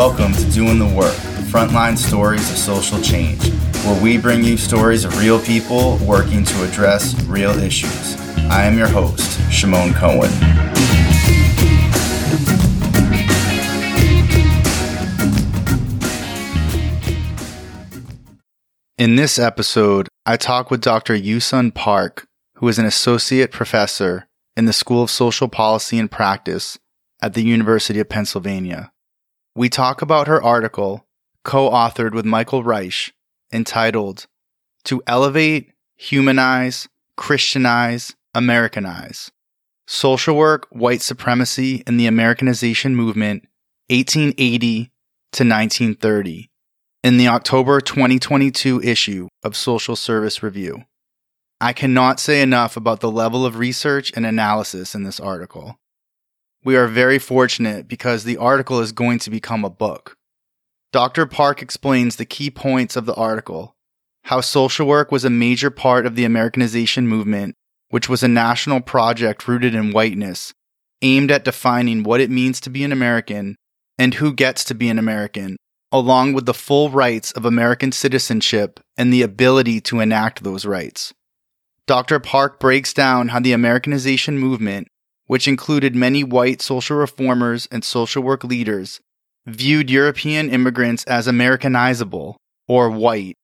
Welcome to Doing the Work, frontline stories of social change, where we bring you stories of real people working to address real issues. I am your host, Shimon Cohen. In this episode, I talk with Dr. Yoosun Park, who is an associate professor in the School of Social Policy and Practice at the University of Pennsylvania. We talk about her article, co authored with Michael Reisch, entitled To Elevate, Humanize, Christianize, Americanize Social Work, White Supremacy, and the Americanization Movement, 1880 to 1930 in the October 2022 issue of Social Service Review. I cannot say enough about the level of research and analysis in this article. We are very fortunate because the article is going to become a book. Dr. Park explains the key points of the article, how social work was a major part of the Americanization movement, which was a national project rooted in whiteness, aimed at defining what it means to be an American and who gets to be an American along with the full rights of American citizenship and the ability to enact those rights. Dr. Park breaks down how the Americanization movement, which included many white social reformers and social work leaders, viewed European immigrants as Americanizable or white,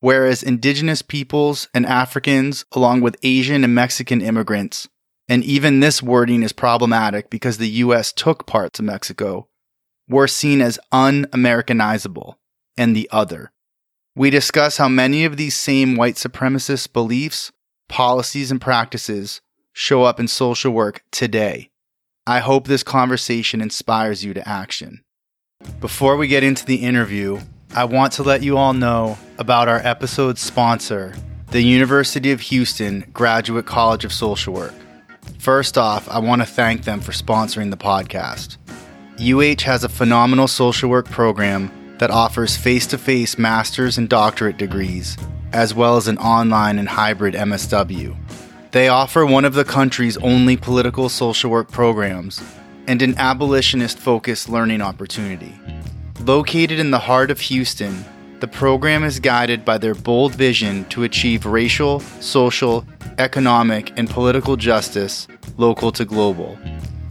whereas indigenous peoples and Africans, along with Asian and Mexican immigrants, and even this wording is problematic because the US took parts of Mexico, were seen as un Americanizable and the other. We discuss how many of these same white supremacist beliefs, policies, and practices show up in social work today. I hope this conversation inspires you to action. Before we get into the interview, I want to let you all know about our episode sponsor, the University of Houston Graduate College of Social Work. First off, I want to thank them for sponsoring the podcast. UH has a phenomenal social work program that offers face to face master's and doctorate degrees, as well as an online and hybrid MSW. They offer one of the country's only political social work programs and an abolitionist focused learning opportunity. Located in the heart of Houston, the program is guided by their bold vision to achieve racial, social, economic, and political justice, local to global.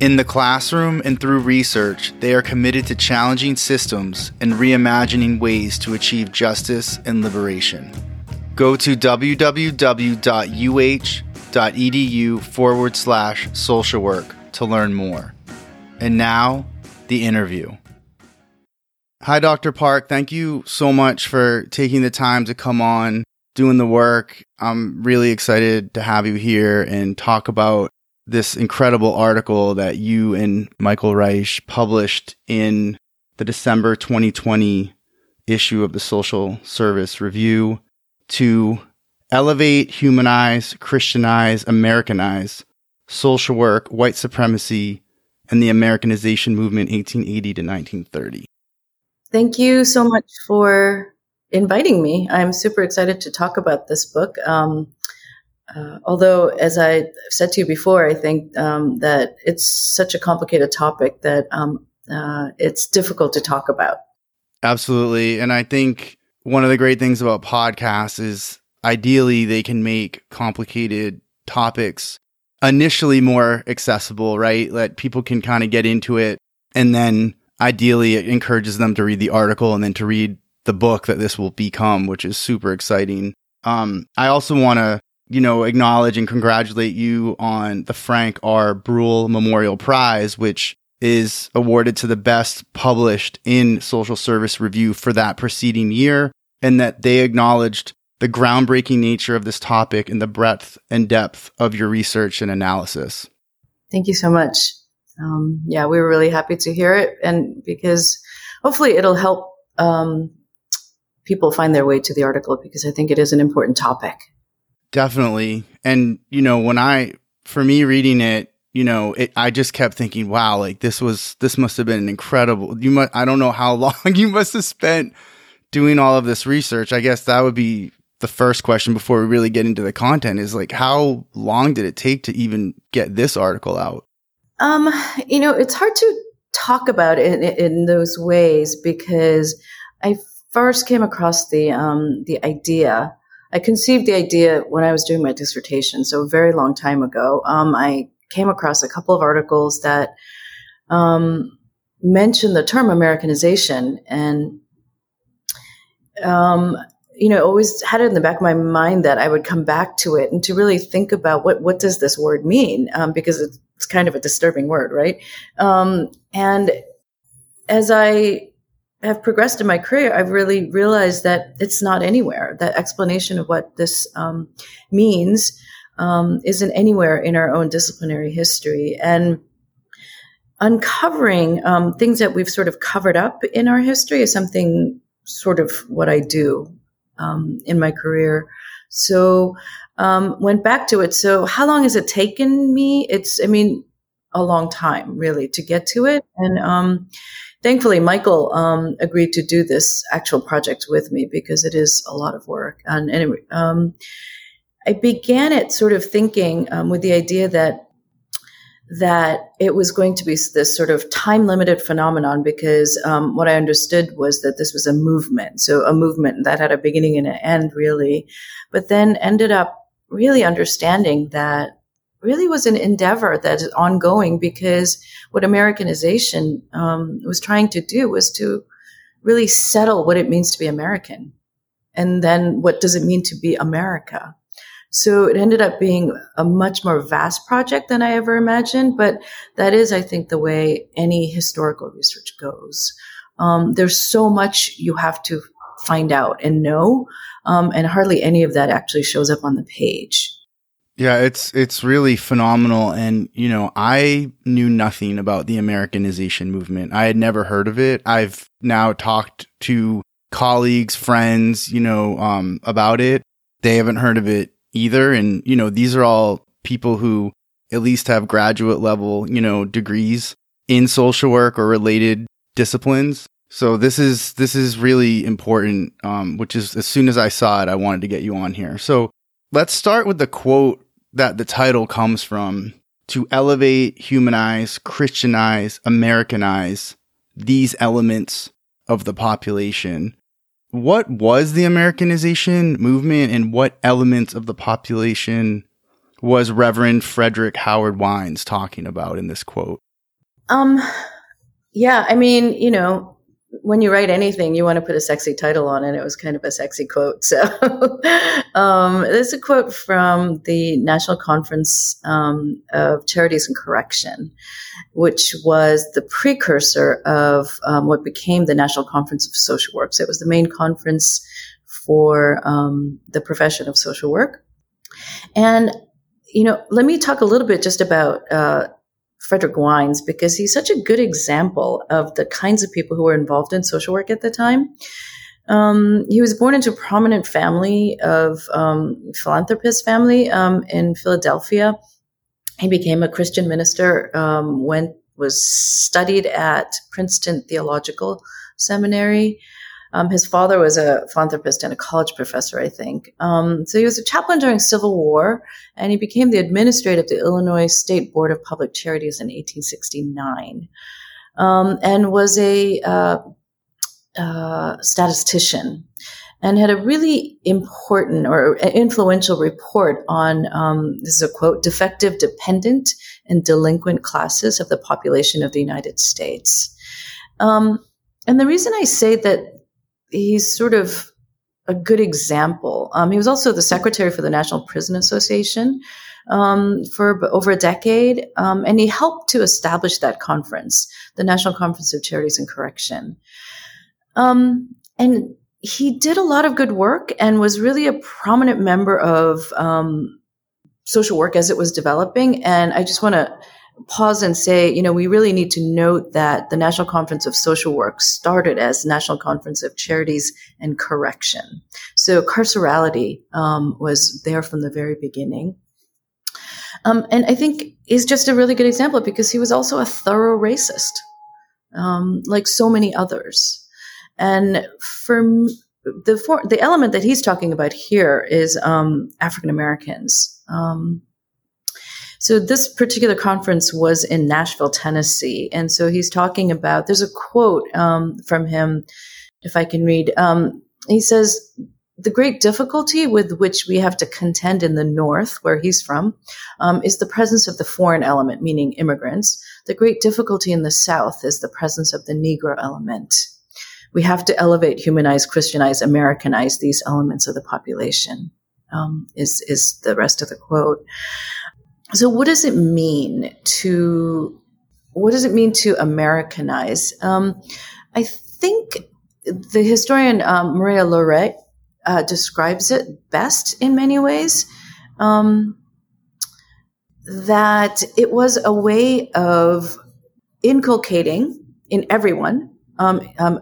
In the classroom and through research, they are committed to challenging systems and reimagining ways to achieve justice and liberation. Go to www.uh.edu forward slash social work to learn more. And now, the interview. Hi, Dr. Park. Thank you so much for taking the time to come on, doing the work. I'm really excited to have you here and talk about this incredible article that you and Michael Reisch published in the December 2020 issue of the Social Service Review to elevate, humanize, Christianize, Americanize social work, white supremacy, and the Americanization movement 1880 to 1930. Thank you so much for inviting me. I'm super excited to talk about this book. Um, uh, although, as I said to you before, I think um, that it's such a complicated topic that um, uh, it's difficult to talk about. Absolutely. And I think one of the great things about podcasts is ideally they can make complicated topics initially more accessible, right? That people can kind of get into it. And then ideally it encourages them to read the article and then to read the book that this will become, which is super exciting. Um, I also want to you know, acknowledge and congratulate you on the Frank R. Breul Memorial Prize, which is awarded to the best published in social service review for that preceding year, and that they acknowledged the groundbreaking nature of this topic and the breadth and depth of your research and analysis. Thank you so much. Um, yeah, we were really happy to hear it, and because hopefully it'll help um, people find their way to the article because I think it is an important topic. Definitely. And, you know, when I, for me reading it, you know, it, I just kept thinking, wow, like this was, this must have been an incredible. You must, I don't know how long you must have spent doing all of this research. I guess that would be the first question before we really get into the content is like, how long did it take to even get this article out? Um, you know, it's hard to talk about it in, in those ways because I first came across the um, the idea. I conceived the idea when I was doing my dissertation, so a very long time ago. Um, I came across a couple of articles that um, mentioned the term Americanization, and um, you know, always had it in the back of my mind that I would come back to it and to really think about what what does this word mean um, because it's, kind of a disturbing word, right? Um, and as I have progressed in my career, I've really realized that it's not anywhere. That explanation of what this um, means um, isn't anywhere in our own disciplinary history, and uncovering um, things that we've sort of covered up in our history is something sort of what I do um, in my career. So um, went back to it. So how long has it taken me? It's, I mean, a long time really to get to it. And um, thankfully, Michael um, agreed to do this actual project with me because it is a lot of work. And anyway, um, I began it sort of thinking um, with the idea that that it was going to be this sort of time limited phenomenon because um, what I understood was that this was a movement. So a movement that had a beginning and an end, really, but then ended up really understanding that really was an endeavor that is ongoing because what Americanization um, was trying to do was to really settle what it means to be American. And then what does it mean to be America? So it ended up being a much more vast project than I ever imagined. But that is, I think, the way any historical research goes. Um, there's so much you have to find out and know, um, and hardly any of that actually shows up on the page. Yeah, it's it's really phenomenal and you know, I knew nothing about the Americanization movement. I had never heard of it. I've now talked to colleagues, friends, you know, um, about it. They haven't heard of it either. And, you know, these are all people who at least have graduate level, you know, degrees in social work or related disciplines. So this is this is really important. Um, which is as soon as I saw it, I wanted to get you on here. So let's start with the quote that the title comes from: "To elevate, humanize, Christianize, Americanize these elements of the population." What was the Americanization movement and what elements of the population was Reverend Frederick Howard Wines talking about in this quote? Um, yeah, I mean, you know, when you write anything, you want to put a sexy title on it. It was kind of a sexy quote. So, um, this is a quote from the National Conference um, of Charities and Correction which was the precursor of um, what became the National Conference of Social Work. So it was the main conference for um, the profession of social work. And, you know, let me talk a little bit just about uh, Frederick Wines because he's such a good example of the kinds of people who were involved in social work at the time. Um, he was born into a prominent family of um, philanthropist family um, in Philadelphia he became a Christian minister, um, went, was studied at Princeton Theological Seminary. Um, his father was a philanthropist and a college professor, I think. Um, so he was a chaplain during Civil War, and he became the administrator of the Illinois State Board of Public Charities in 1869, um, and was a uh, uh, statistician and had a really important or influential report on um, this is a quote defective dependent and delinquent classes of the population of the united states um, and the reason i say that he's sort of a good example um, he was also the secretary for the national prison association um, for over a decade um, and he helped to establish that conference the national conference of charities and correction um, and he did a lot of good work and was really a prominent member of um, social work as it was developing. And I just want to pause and say, you know, we really need to note that the National Conference of Social Work started as National Conference of Charities and Correction. So carcerality um, was there from the very beginning. Um, and I think is just a really good example because he was also a thorough racist, um, like so many others. And for the for, the element that he's talking about here is um, African Americans. Um, So this particular conference was in Nashville, Tennessee, and so he's talking about. There's a quote um, from him, if I can read. Um, he says, "The great difficulty with which we have to contend in the North, where he's from, um, is the presence of the foreign element, meaning immigrants. The great difficulty in the South is the presence of the Negro element." We have to elevate, humanize, Christianize, Americanize these elements of the population. Um, is is the rest of the quote? So, what does it mean to what does it mean to Americanize? Um, I think the historian um, Maria Loret uh, describes it best in many ways. Um, that it was a way of inculcating in everyone, um, um,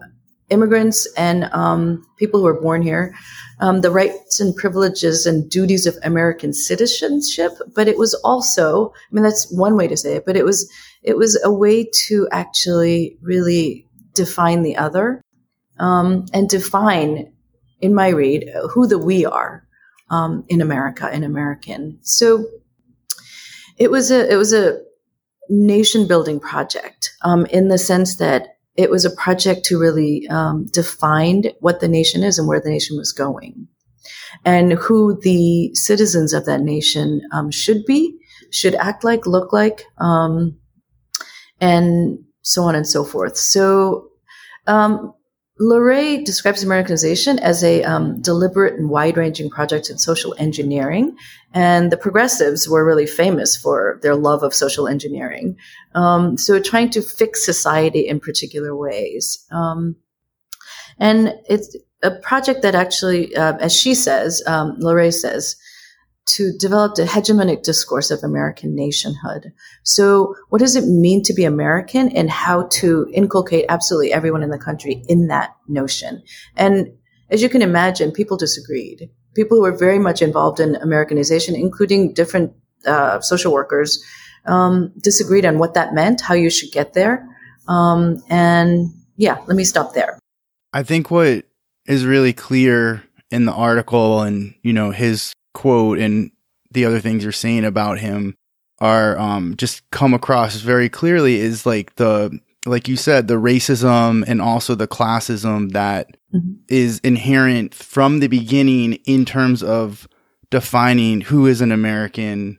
immigrants and um, people who are born here, um, the rights and privileges and duties of American citizenship. But it was also, I mean, that's one way to say it, but it was, it was a way to actually really define the other um, and define, in my read, who the we are um, in America, in American. So it was a, it was a nation building project um, in the sense that it was a project to really um, define what the nation is and where the nation was going and who the citizens of that nation um, should be, should act like, look like, um, and so on and so forth. So, um, Loret describes Americanization as a um, deliberate and wide ranging project in social engineering. And the progressives were really famous for their love of social engineering. Um, so trying to fix society in particular ways. Um, and it's a project that actually, uh, as she says, um, Loret says, to develop a hegemonic discourse of American nationhood. So, what does it mean to be American and how to inculcate absolutely everyone in the country in that notion? And as you can imagine, people disagreed. People who were very much involved in Americanization, including different uh, social workers, um, disagreed on what that meant, how you should get there. Um, and yeah, let me stop there. I think what is really clear in the article and, you know, his quote and the other things you're saying about him are um, just come across very clearly is like the like you said the racism and also the classism that mm-hmm. is inherent from the beginning in terms of defining who is an American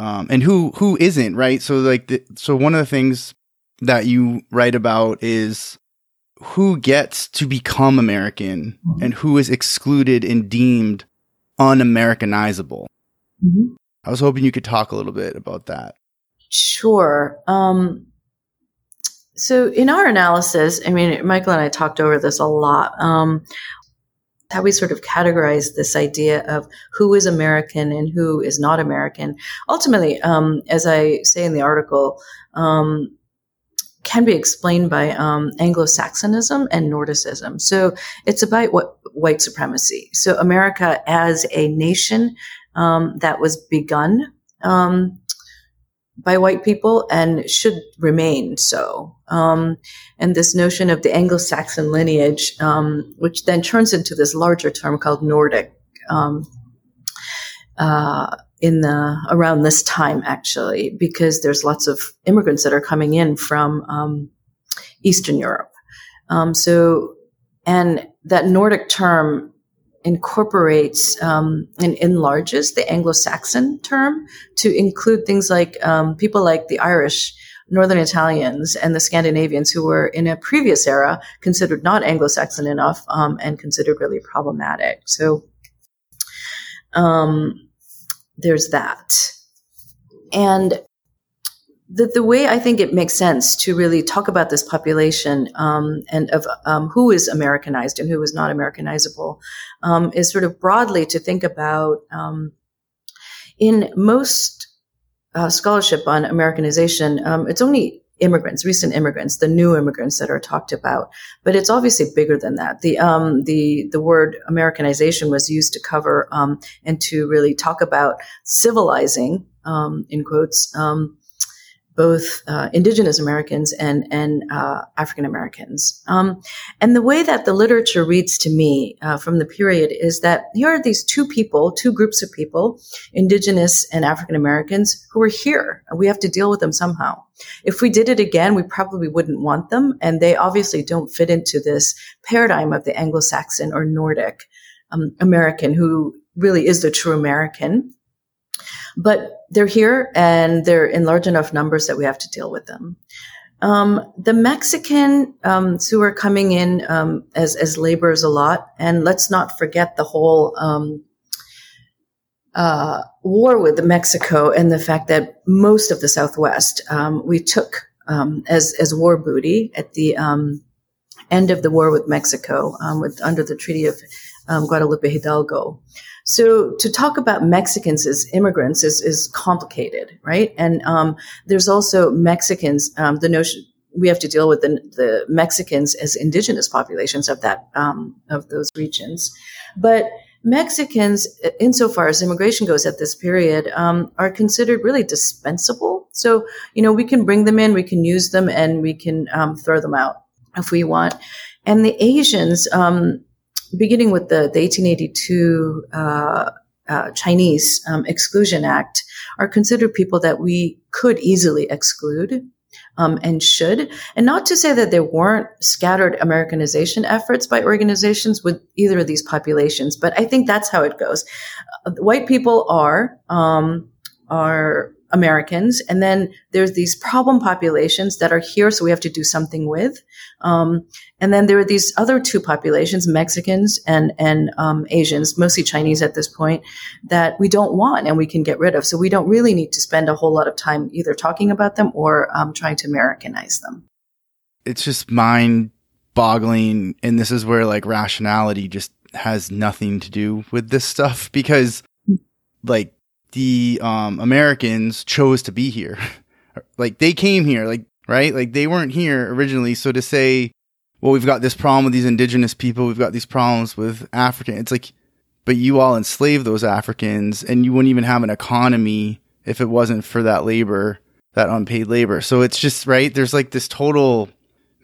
um, and who who isn't right so like the, so one of the things that you write about is who gets to become American mm-hmm. and who is excluded and deemed un-Americanizable. Mm-hmm. I was hoping you could talk a little bit about that. Sure. Um, so in our analysis, I mean, Michael and I talked over this a lot. Um, how we sort of categorize this idea of who is American and who is not American. Ultimately, um, as I say in the article, um, can be explained by um, Anglo-Saxonism and Nordicism. So it's about what white supremacy. So America as a nation um, that was begun um, by white people and should remain so. Um, and this notion of the Anglo-Saxon lineage, um, which then turns into this larger term called Nordic. Um, uh, in the around this time actually because there's lots of immigrants that are coming in from um, Eastern Europe. Um, so, and that Nordic term incorporates um, and enlarges the Anglo-Saxon term to include things like um, people like the Irish, Northern Italians, and the Scandinavians who were in a previous era considered not Anglo-Saxon enough um, and considered really problematic. So. Um, there's that. And the, the way I think it makes sense to really talk about this population um, and of um, who is Americanized and who is not Americanizable um, is sort of broadly to think about um, in most uh, scholarship on Americanization, um, it's only immigrants, recent immigrants, the new immigrants that are talked about. But it's obviously bigger than that. The um, the the word Americanization was used to cover um, and to really talk about civilizing, um, in quotes, um, both uh, Indigenous Americans and and uh, African Americans. Um, and the way that the literature reads to me uh, from the period is that here are these two people, two groups of people, Indigenous and African Americans, who are here. We have to deal with them somehow. If we did it again, we probably wouldn't want them, and they obviously don't fit into this paradigm of the Anglo-Saxon or Nordic um, American, who really is the true American. But they're here and they're in large enough numbers that we have to deal with them. Um, the Mexican um, who are coming in um, as as laborers a lot, and let's not forget the whole um, uh, war with Mexico and the fact that most of the Southwest um, we took um, as as war booty at the end of the war with Mexico, with under the Treaty of Guadalupe Hidalgo. So to talk about Mexicans as immigrants is, is complicated, right? And um, there's also Mexicans, um, the notion we have to deal with the, the Mexicans as indigenous populations of that um, of those regions, but Mexicans, insofar as immigration goes at this period, um, are considered really dispensable. So, you know, we can bring them in, we can use them, and we can um, throw them out if we want. And the Asians, um, beginning with the, the 1882 uh, uh, Chinese um, Exclusion Act, are considered people that we could easily exclude. Um, and should. And not to say that there weren't scattered Americanization efforts by organizations with either of these populations, but I think that's how it goes. Uh, white people are um, are Americans. And then there's these problem populations that are here, so we have to do something with. Um, and then there are these other two populations, Mexicans and and um, Asians, mostly Chinese at this point, that we don't want and we can get rid of. So we don't really need to spend a whole lot of time either talking about them or um, trying to Americanize them. It's just mind boggling, and this is where like rationality just has nothing to do with this stuff because like the um, Americans chose to be here. like they came here, like right, like they weren't here originally. So to say, well, we've got this problem with these indigenous people, we've got these problems with African. It's like, but you all enslaved those Africans, and you wouldn't even have an economy if it wasn't for that labor, that unpaid labor. So it's just right. There's like this total.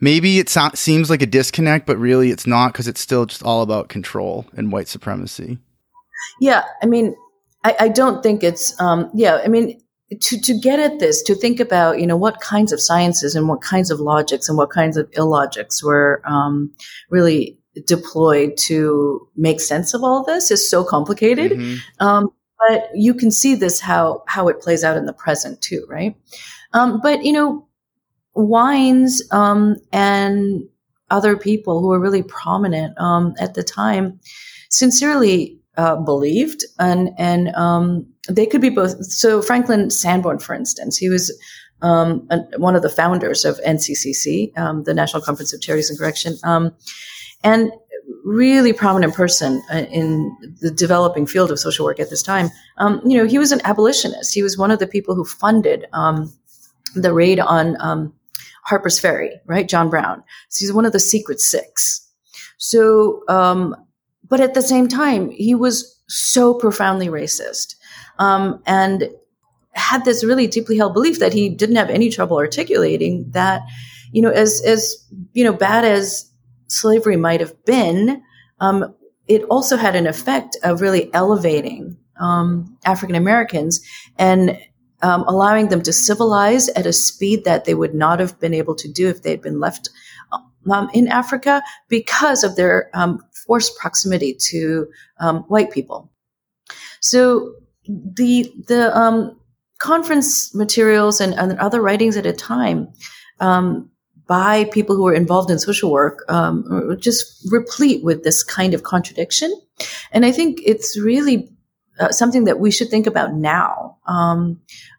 Maybe it so- seems like a disconnect, but really it's not because it's still just all about control and white supremacy. Yeah, I mean, I, I don't think it's, um, yeah, I mean, to, to get at this, to think about, you know, what kinds of sciences and what kinds of logics and what kinds of illogics were um, really deployed to make sense of all this is so complicated. Mm-hmm. Um, but you can see this how how it plays out in the present too, right? Um, but you know, Wines um, and other people who were really prominent um, at the time sincerely uh, believed, and and um, they could be both. So Franklin Sanborn, for instance, he was um, one of the founders of NCCC, um, the National Conference of Charities and Correction, um, and really prominent person uh, in the developing field of social work at this time. Um, you know, he was an abolitionist. He was one of the people who funded um, the raid on Harper's Ferry, right? John Brown. So he's one of the secret six. So um, but at the same time, he was so profoundly racist um, and had this really deeply held belief that he didn't have any trouble articulating that, you know, as as you know, bad as slavery might have been, um, it also had an effect of really elevating um, African Americans and um, allowing them to civilize at a speed that they would not have been able to do if they had been left um, in Africa because of their um, forced proximity to um, white people. So the the um, conference materials and, and, other writings at a time um, by people who were involved in social work um, just replete with this kind of contradiction, and I think it's really uh, something that we should think about now.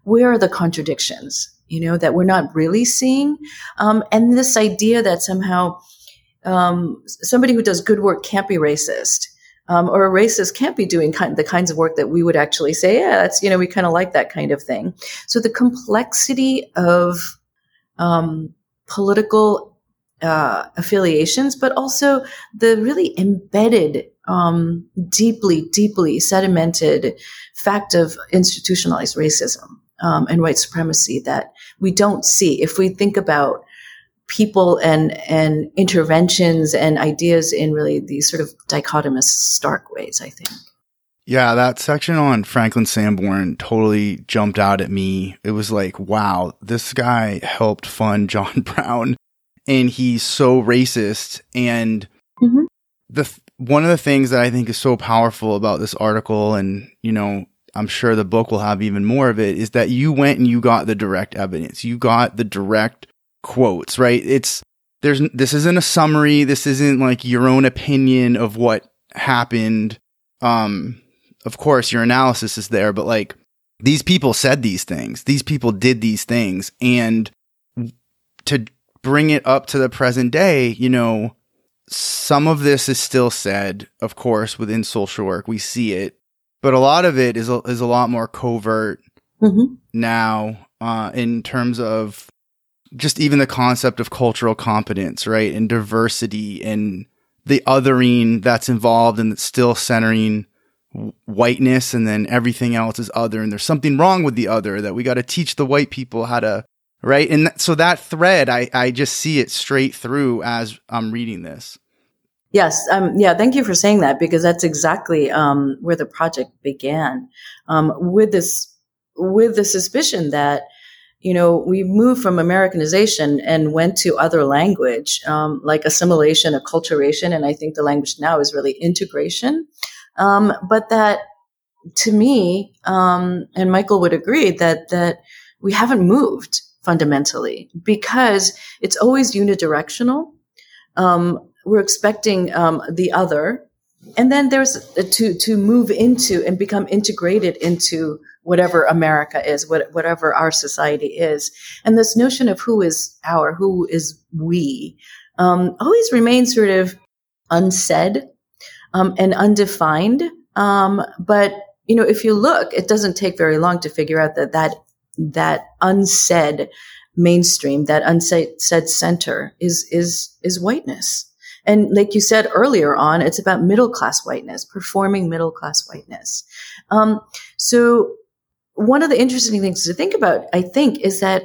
where are the contradictions? You know, that we're not really seeing. Um, and this idea that somehow um, somebody who does good work can't be racist. Um, or a racist can't be doing kind, the kinds of work that we would actually say, yeah, that's, you know, we kind of like that kind of thing. So the complexity of um, political uh, affiliations, but also the really embedded, um, deeply, deeply sedimented fact of institutionalized racism um, and white supremacy that we don't see. If we think about people and and interventions and ideas in really these sort of dichotomous, stark ways, I think. Yeah, that section on Franklin Sanborn totally jumped out at me. It was like, wow, this guy helped fund John Brown and he's so racist. And mm-hmm. the one of the things that I think is so powerful about this article, and you know, I'm sure the book will have even more of it, is that you went and you got the direct evidence. You got the direct quotes, right? It's there's this isn't a summary. This isn't like your own opinion of what happened. Um, of course, your analysis is there, but like these people said these things. These people did these things, and to bring it up to the present day, you know, some of this is still said, of course, within social work. We see it, but a lot of it is a, is a lot more covert mm-hmm. now uh, in terms of just even the concept of cultural competence, right, and diversity and the othering that's involved and that's still centering whiteness and then everything else is other and there's something wrong with the other that we got to teach the white people how to right and th- so that thread i i just see it straight through as i'm reading this Yes, um, yeah. Thank you for saying that because that's exactly um, where the project began, um, with this with the suspicion that you know we moved from Americanization and went to other language um, like assimilation, acculturation, and I think the language now is really integration. Um, but that, to me, um, and Michael would agree that that we haven't moved fundamentally because it's always unidirectional. Um, we're expecting um, the other, and then there's to to move into and become integrated into whatever America is, what, whatever our society is, and this notion of who is our, who is we, um, always remains sort of unsaid um, and undefined. Um, but you know, if you look, it doesn't take very long to figure out that that that unsaid mainstream, that unsaid center, is is is whiteness. And like you said earlier on, it's about middle class whiteness, performing middle class whiteness. Um, so one of the interesting things to think about, I think, is that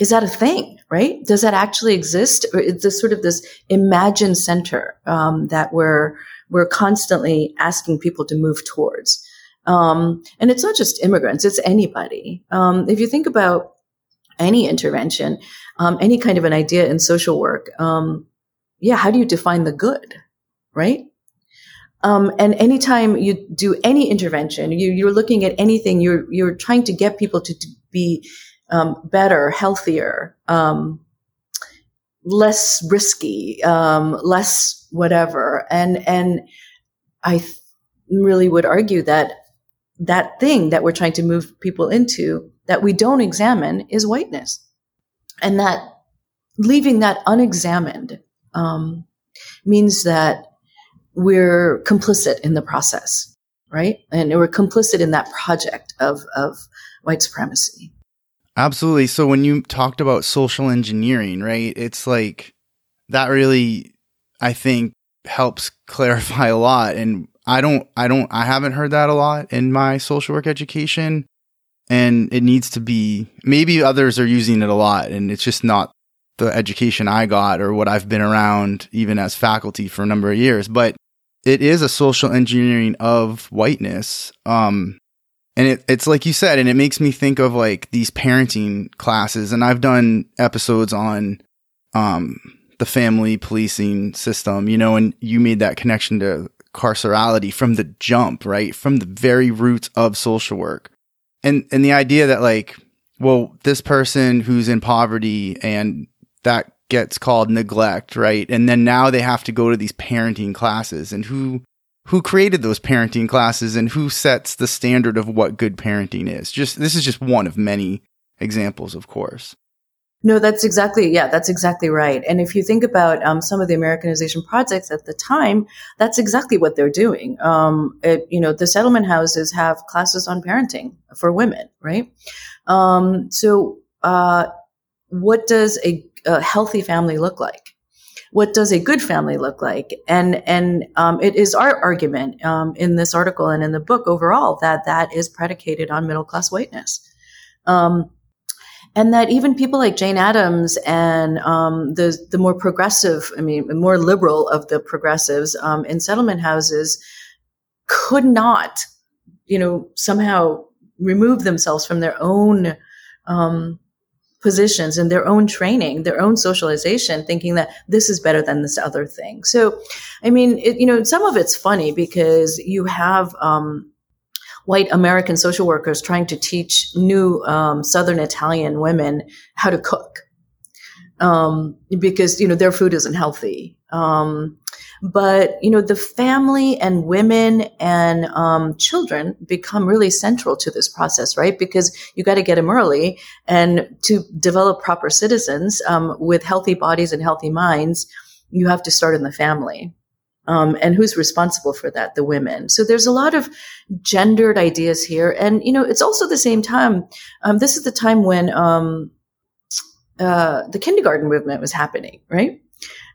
is that a thing, right? Does that actually exist, or is this sort of this imagined center um, that we're we're constantly asking people to move towards? Um, and it's not just immigrants; it's anybody. Um, if you think about any intervention, um, any kind of an idea in social work, um, yeah, how do you define the good, right? Um, and anytime you do any intervention, you, are looking at anything, you're, you're trying to get people to, to be um, better, healthier, um, less risky, um, less whatever. And, and I th- really would argue that that thing that we're trying to move people into that we don't examine is whiteness. And that leaving that unexamined um, means that we're complicit in the process, right? And we're complicit in that project of, of white supremacy. Absolutely. So when you talked about social engineering, right, it's like that really, I think, helps clarify a lot. And I don't, I don't, I haven't heard that a lot in my social work education. And it needs to be, maybe others are using it a lot and it's just not the education I got or what I've been around even as faculty for a number of years, but it is a social engineering of whiteness. Um, and it, it's like you said, and it makes me think of like these parenting classes. And I've done episodes on um, the family policing system, you know, and you made that connection to carcerality from the jump, right? From the very roots of social work. And and the idea that like, well, this person who's in poverty and that gets called neglect, right? And then now they have to go to these parenting classes and who who created those parenting classes and who sets the standard of what good parenting is. Just this is just one of many examples, of course. No, that's exactly yeah, that's exactly right. And if you think about um, some of the Americanization projects at the time, that's exactly what they're doing. Um, it, you know, the settlement houses have classes on parenting for women, right? Um, so, uh, what does a a healthy family look like? What does a good family look like? And and um, it is our argument um, in this article and in the book overall that that is predicated on middle class whiteness. Um, and that even people like Jane Addams and um, the the more progressive, I mean, more liberal of the progressives um, in settlement houses could not, you know, somehow remove themselves from their own um, positions and their own training, their own socialization, thinking that this is better than this other thing. So, I mean, it, you know, some of it's funny because you have um, white American social workers trying to teach new um, Southern Italian women how to cook um, because you know their food isn't healthy. Um, but you know the family and women and um, children become really central to this process, right? Because you got to get them early, and to develop proper citizens um, with healthy bodies and healthy minds, you have to start in the family. Um, and who's responsible for that? The women. So there's a lot of gendered ideas here, and you know it's also the same time. Um, this is the time when um, uh, the kindergarten movement was happening, right?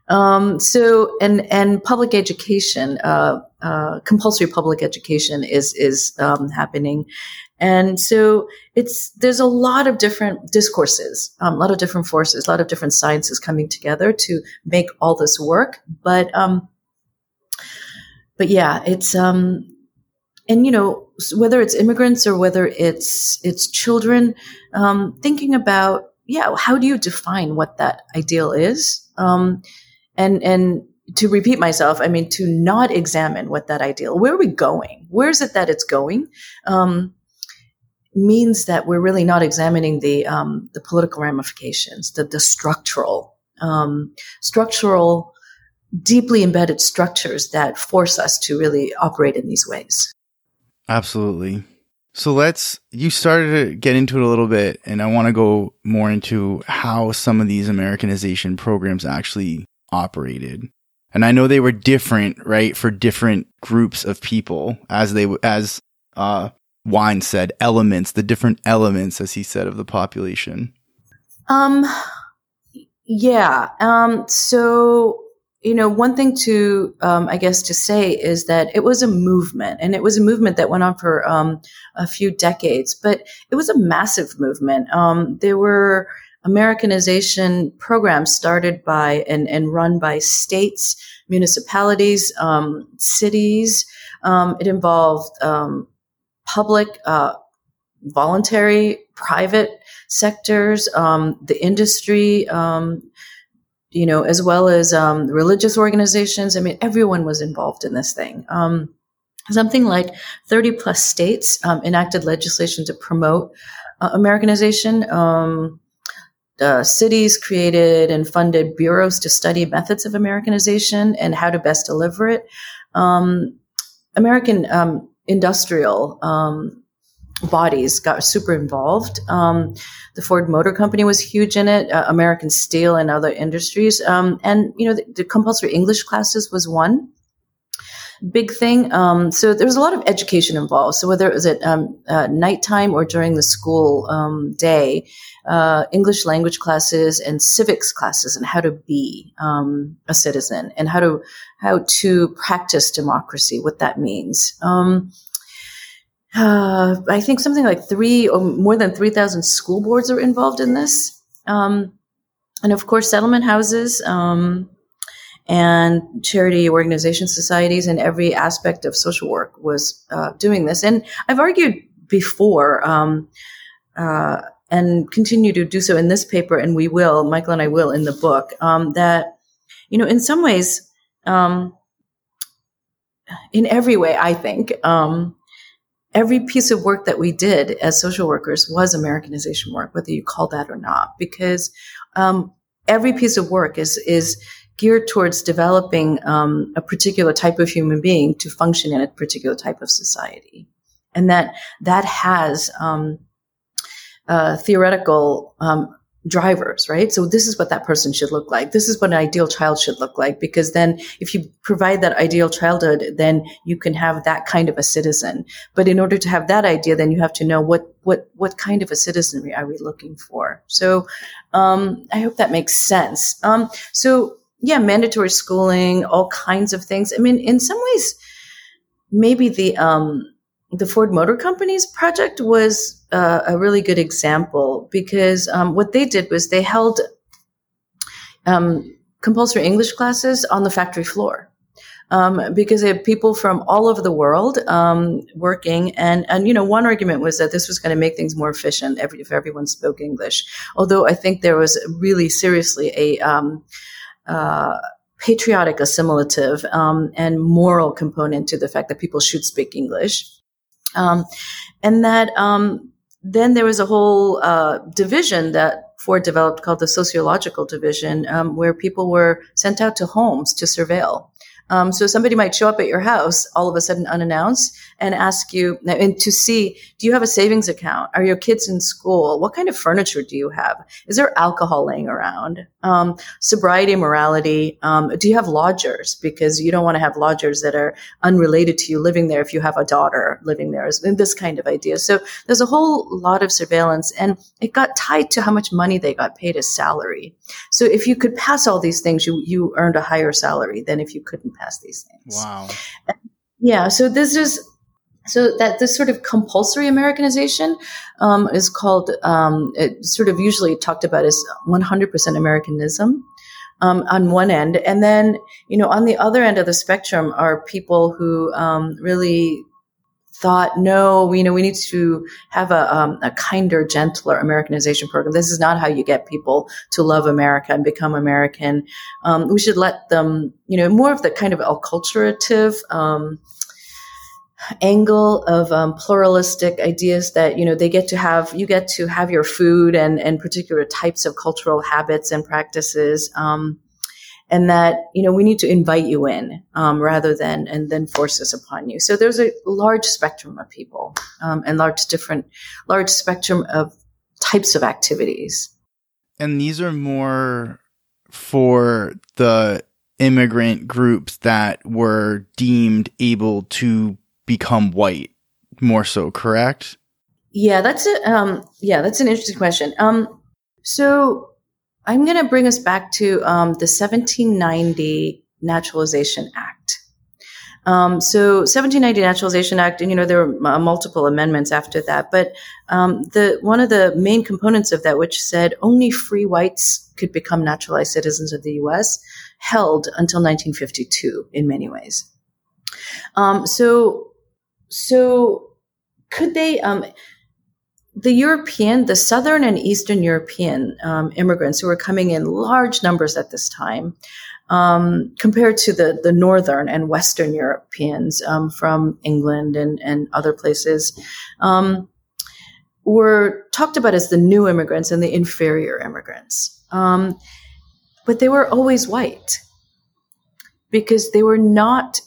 Um, so, and and public education, uh, uh, compulsory public education is is um, happening, and so it's there's a lot of different discourses, um, a lot of different forces, a lot of different sciences coming together to make all this work. But um, but yeah, it's um, and you know whether it's immigrants or whether it's it's children, um, thinking about yeah, how do you define what that ideal is? Um, and and to repeat myself, I mean to not examine what that ideal. Where are we going? Where is it that it's going? Um, means that we're really not examining the um, the political ramifications, the the structural um, structural deeply embedded structures that force us to really operate in these ways. Absolutely. So let's, you started to get into it a little bit, and I want to go more into how some of these Americanization programs actually operated. And I know they were different, right, for different groups of people, as they, as, uh, Wine said, elements, the different elements, as he said, of the population. Um, yeah. Um, so you know, one thing to, um, I guess, to say is that it was a movement, and it was a movement that went on for um, a few decades, but it was a massive movement. Um, there were Americanization programs started by and, and run by states, municipalities, um, cities. Um, it involved um, public, uh, voluntary, private sectors, the industry you know, as well as um, religious organizations. I mean, everyone was involved in this thing. Um, something like 30 plus states um, enacted legislation to promote uh, Americanization. Um, cities created and funded bureaus to study methods of Americanization and how to best deliver it. Um, American um, industrial bodies got super involved. Um, the Ford Motor Company was huge in it, uh, American Steel and other industries. Um, and, you know, the, the, compulsory English classes was one big thing. Um, so there was a lot of education involved. So whether it was at um, uh, nighttime or during the school um, day, uh, English language classes and civics classes and how to be um, a citizen and how to how to practice democracy, what that means. Um, uh, I think something like three or more than 3,000 school boards are involved in this. Um, and of course, settlement houses um, and charity organization societies and every aspect of social work was uh, doing this. And I've argued before um, uh, and continue to do so in this paper, and we will, Michael and I will in the book, um, that, you know, in some ways, um, in every way, I think, um, every piece of work that we did as social workers was Americanization work, whether you call that or not, because um, every piece of work is is geared towards developing um, a particular type of human being to function in a particular type of society, and that that has um, uh, theoretical um, drivers, right? So this is what that person should look like. This is what an ideal child should look like. Because then if you provide that ideal childhood, then you can have that kind of a citizen. But in order to have that idea, then you have to know what, what, what kind of a citizenry are we looking for? So, um, I hope that makes sense. Um, so yeah, mandatory schooling, all kinds of things. I mean, in some ways, maybe the, um, the Ford Motor Company's project was uh, a really good example because um, what they did was they held um, compulsory English classes on the factory floor. Um, because they had people from all over the world um, working, and and you know one argument was that this was going to make things more efficient every, if everyone spoke English. Although I think there was really seriously a um, uh, patriotic assimilative um, and moral component to the fact that people should speak English. Um, and that um, then there was a whole uh, division that Ford developed called the sociological division, um, where people were sent out to homes to surveil. Um, so somebody might show up at your house all of a sudden unannounced and ask you and to see, do you have a savings account? Are your kids in school? What kind of furniture do you have? Is there alcohol laying around? Um, sobriety, morality. Um, do you have lodgers? Because you don't want to have lodgers that are unrelated to you living there if you have a daughter living there. This kind of idea. So there's a whole lot of surveillance and it got tied to how much money they got paid as salary. So if you could pass all these things, you, you earned a higher salary than if you couldn't pass these things. Wow. Yeah. So this is, so that this sort of compulsory Americanization um, is called, um, sort of usually talked about as 100% Americanism. Um, on one end, and then you know on the other end of the spectrum are people who um, really thought, no, you know, we need to have a, um, a kinder, gentler Americanization program. This is not how you get people to love America and become American. Um, we should let them, you know, more of the kind of acculturative, um, angle of um, pluralistic ideas that you know they get to have you get to have your food and and particular types of cultural habits and practices um, and that you know we need to invite you in um, rather than and then force this upon you. So there's a large spectrum of people um, and large different large spectrum of types of activities. And these are more for the immigrant groups that were deemed able to become white more so, correct? Yeah, that's a um, yeah, that's an interesting question. Um, so I'm going to bring us back to um, the 1790 Naturalization Act. Um, so 1790 Naturalization Act, and you know there were uh, multiple amendments after that, but um, the one of the main components of that, which said only free whites could become naturalized citizens of the U.S., held until 1952 in many ways. Um, so so could they, um, the European, the Southern and Eastern European um, immigrants who were coming in large numbers at this time, um, compared to the, the Northern and Western Europeans um, from England and, and other places, um, were talked about as the new immigrants and the inferior immigrants. Um, but they were always white because they were not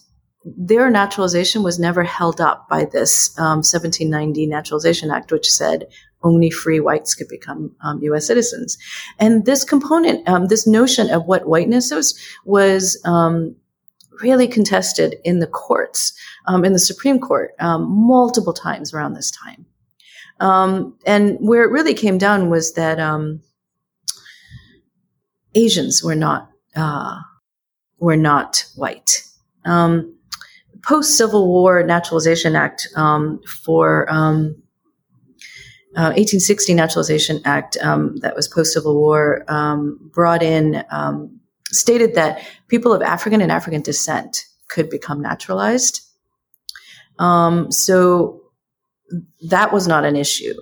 their naturalization was never held up by this um, 1790 Naturalization Act, which said only free whites could become um, U.S. citizens. And this component, um, this notion of what whiteness is, was um, really contested in the courts, um, in the Supreme Court, um, multiple times around this time. and where it really came down was that Asians were not uh, were not white. Um, post Civil War Naturalization Act um, for um, uh, 1860 Naturalization Act um, that was post Civil War um, brought in um, stated that people of African and African descent could become naturalized. So that was not an issue.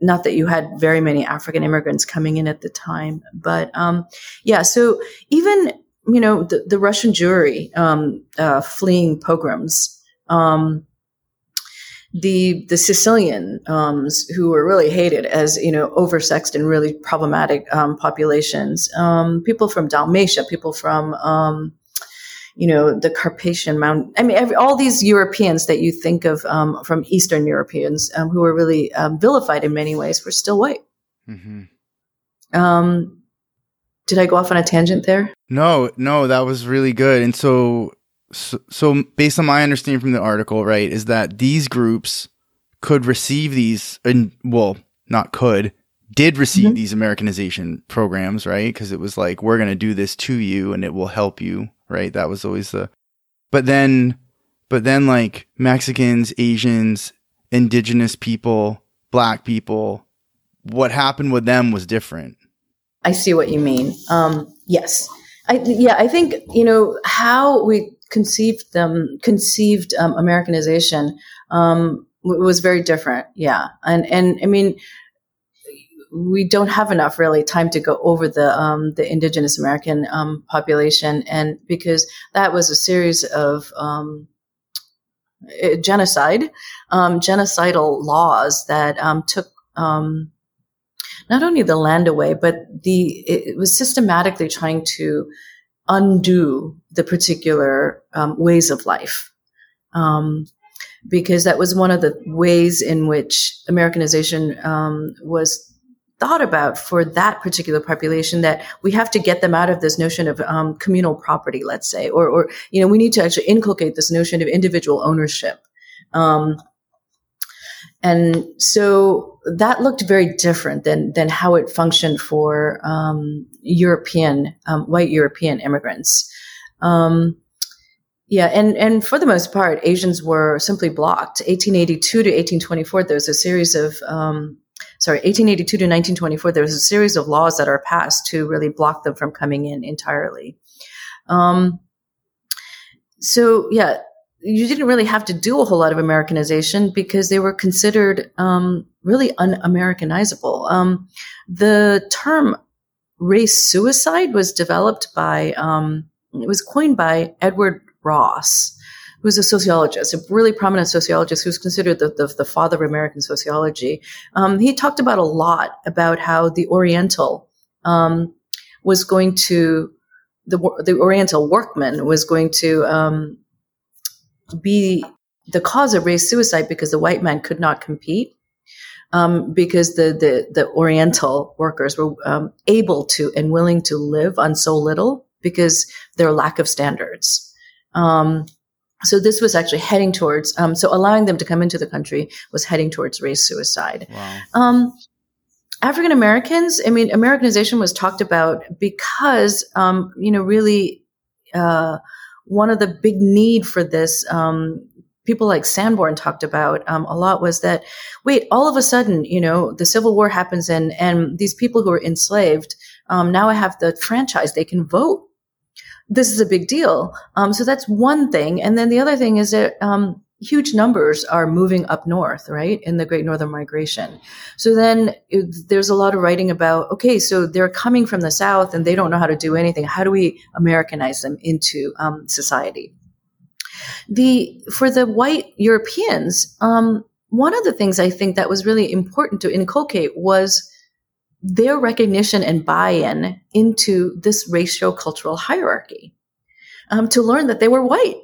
not that you had very many African immigrants coming in at the time, but yeah. So even you know, the, the Russian Jewry um, uh, fleeing pogroms, um, the the Sicilian um, who were really hated as you know oversexed and really problematic um, populations, um, people from Dalmatia, people from um, you know the Carpathian Mountain. I mean, every, all these Europeans that you think of from Eastern Europeans who were really vilified in many ways were still white. Mm-hmm. Um, did I go off on a tangent there? No, no, that was really good. And so, so, so based on my understanding from the article, right, is that these groups could receive these, and well, not could, did receive mm-hmm. these Americanization programs, right? Because it was like, we're going to do this to you and it will help you, right? That was always the, but then But then like Mexicans, Asians, indigenous people, black people, what happened with them was different. I see what you mean. Um, yes. I, yeah, I think, you know, how we conceived them, conceived um, Americanization um, was very different. Yeah. And, and I mean, we don't have enough really time to go over the um, the indigenous American um, population, and because that was a series of um, eh, genocide, um, genocidal laws that um, took um, not only the land away, but the it was systematically trying to undo the particular ways of life. because that was one of the ways in which Americanization was thought about for that particular population that we have to get them out of this notion of um, communal property, let's say, or, or, you know, we need to actually inculcate this notion of individual ownership. Um, and so that looked very different than than how it functioned for um, European um, white European immigrants. Um, yeah, and and for the most part, Asians were simply blocked. 1882 to 1824, there was a series of um, sorry, 1882 to 1924, there was a series of laws that are passed to really block them from coming in entirely. Um, so yeah, you didn't really have to do a whole lot of Americanization because they were considered um, really un-Americanizable. Um, the term race suicide was developed by, um, it was coined by Edward Ross, who's a sociologist, a really prominent sociologist who's considered the, the, the father of American sociology. Um, he talked about a lot about how the Oriental um, was going to, the, the Oriental workman was going to um, be the cause of race suicide because the white man could not compete. Um, because the, the, the Oriental workers were um, able to and willing to live on so little because their lack of standards. Um, so this was actually heading towards, um, so allowing them to come into the country was heading towards race suicide. Wow. Um, African Americans, I mean, Americanization was talked about because, um, you know, really, uh, one of the big need for this, um, people like Sanborn talked about um, a lot was that, wait, all of a sudden, you know, the Civil War happens and, and these people who were enslaved, um, now I have the franchise, they can vote this is a big deal. Um, so that's one thing. And then the other thing is that um, huge numbers are moving up north, right, in the Great Northern Migration. So then it, there's a lot of writing about, okay, so they're coming from the south and they don't know how to do anything. How do we Americanize them into um, society? The for the white Europeans, um, one of the things I think that was really important to inculcate was their recognition and buy-in into this racial cultural hierarchy um, to learn that they were white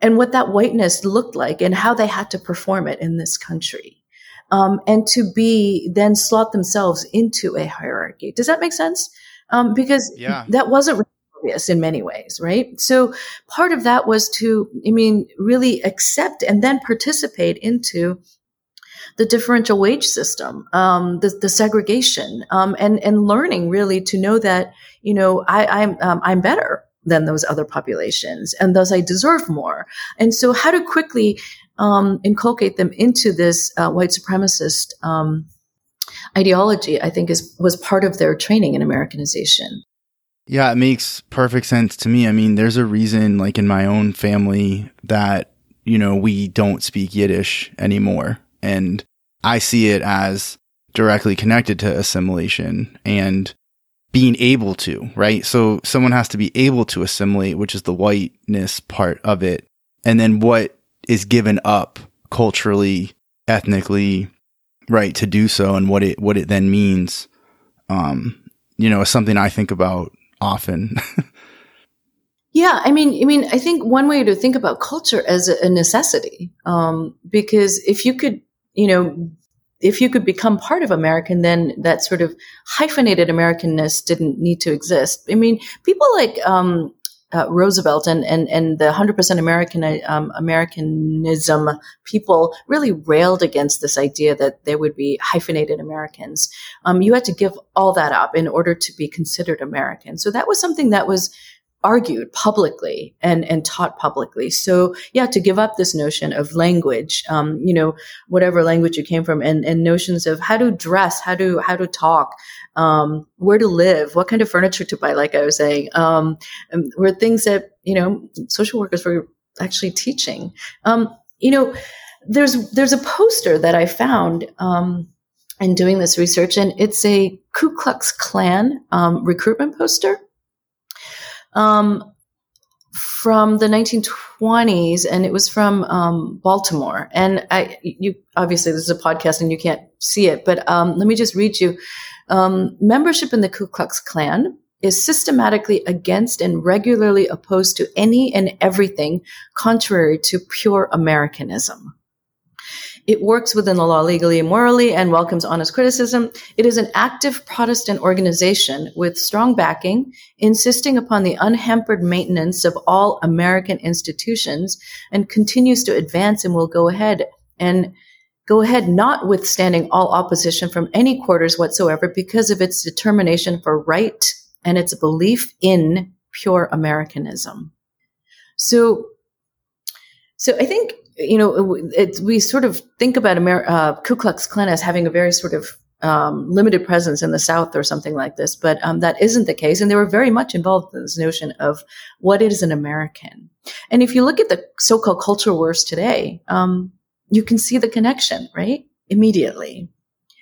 and what that whiteness looked like and how they had to perform it in this country um, and to be then slot themselves into a hierarchy. Does that make sense? Um, because yeah. that wasn't obvious in many ways right? So part of that was to i mean really accept and then participate into the differential wage system, um, the, the, segregation, um, and and learning really to know that you know I, I'm um, I'm better than those other populations, and thus I deserve more. And so, how to quickly um, inculcate them into this uh, white supremacist um, ideology, I think, is was part of their training in Americanization. Yeah, it makes perfect sense to me. I mean, there's a reason, like in my own family, that you know we don't speak Yiddish anymore and I see it as directly connected to assimilation and being able to, right? So someone has to be able to assimilate, which is the whiteness part of it. And then what is given up culturally, ethnically, right, to do so and what it, what it then means, um, you know, is something I think about often. Yeah, I mean, I mean, I think one way to think about culture as a necessity, um, because if you could you know, if you could become part of American, then that sort of hyphenated Americanness didn't need to exist. I mean, people like um, uh, Roosevelt and, and, and the 100% American, um, Americanism people really railed against this idea that there would be hyphenated Americans. Um, you had to give all that up in order to be considered American. So that was something that was argued publicly and and taught publicly. So yeah, to give up this notion of language, um, you know, whatever language you came from, and and notions of how to dress, how to how to talk, um, where to live, what kind of furniture to buy, like I was saying, um, were things that you know social workers were actually teaching. Um, you know, there's there's a poster that I found um, in doing this research, and it's a Ku Klux Klan um, recruitment poster um, from the 1920s, and it was from um, Baltimore. And I, you obviously this is a podcast and you can't see it, but um, let me just read you. Um, membership in the Ku Klux Klan is systematically against and regularly opposed to any and everything contrary to pure Americanism. It works within the law legally and morally and welcomes honest criticism. It is an active Protestant organization with strong backing, insisting upon the unhampered maintenance of all American institutions and continues to advance and will go ahead and go ahead notwithstanding all opposition from any quarters whatsoever because of its determination for right and its belief in pure Americanism. So, so I think you know, it, we sort of think about Amer- uh, Ku Klux Klan as having a very sort of um, limited presence in the South or something like this, but um, that isn't the case. And they were very much involved in this notion of what is an American. And if you look at the so-called culture wars today, um, you can see the connection, right? Immediately.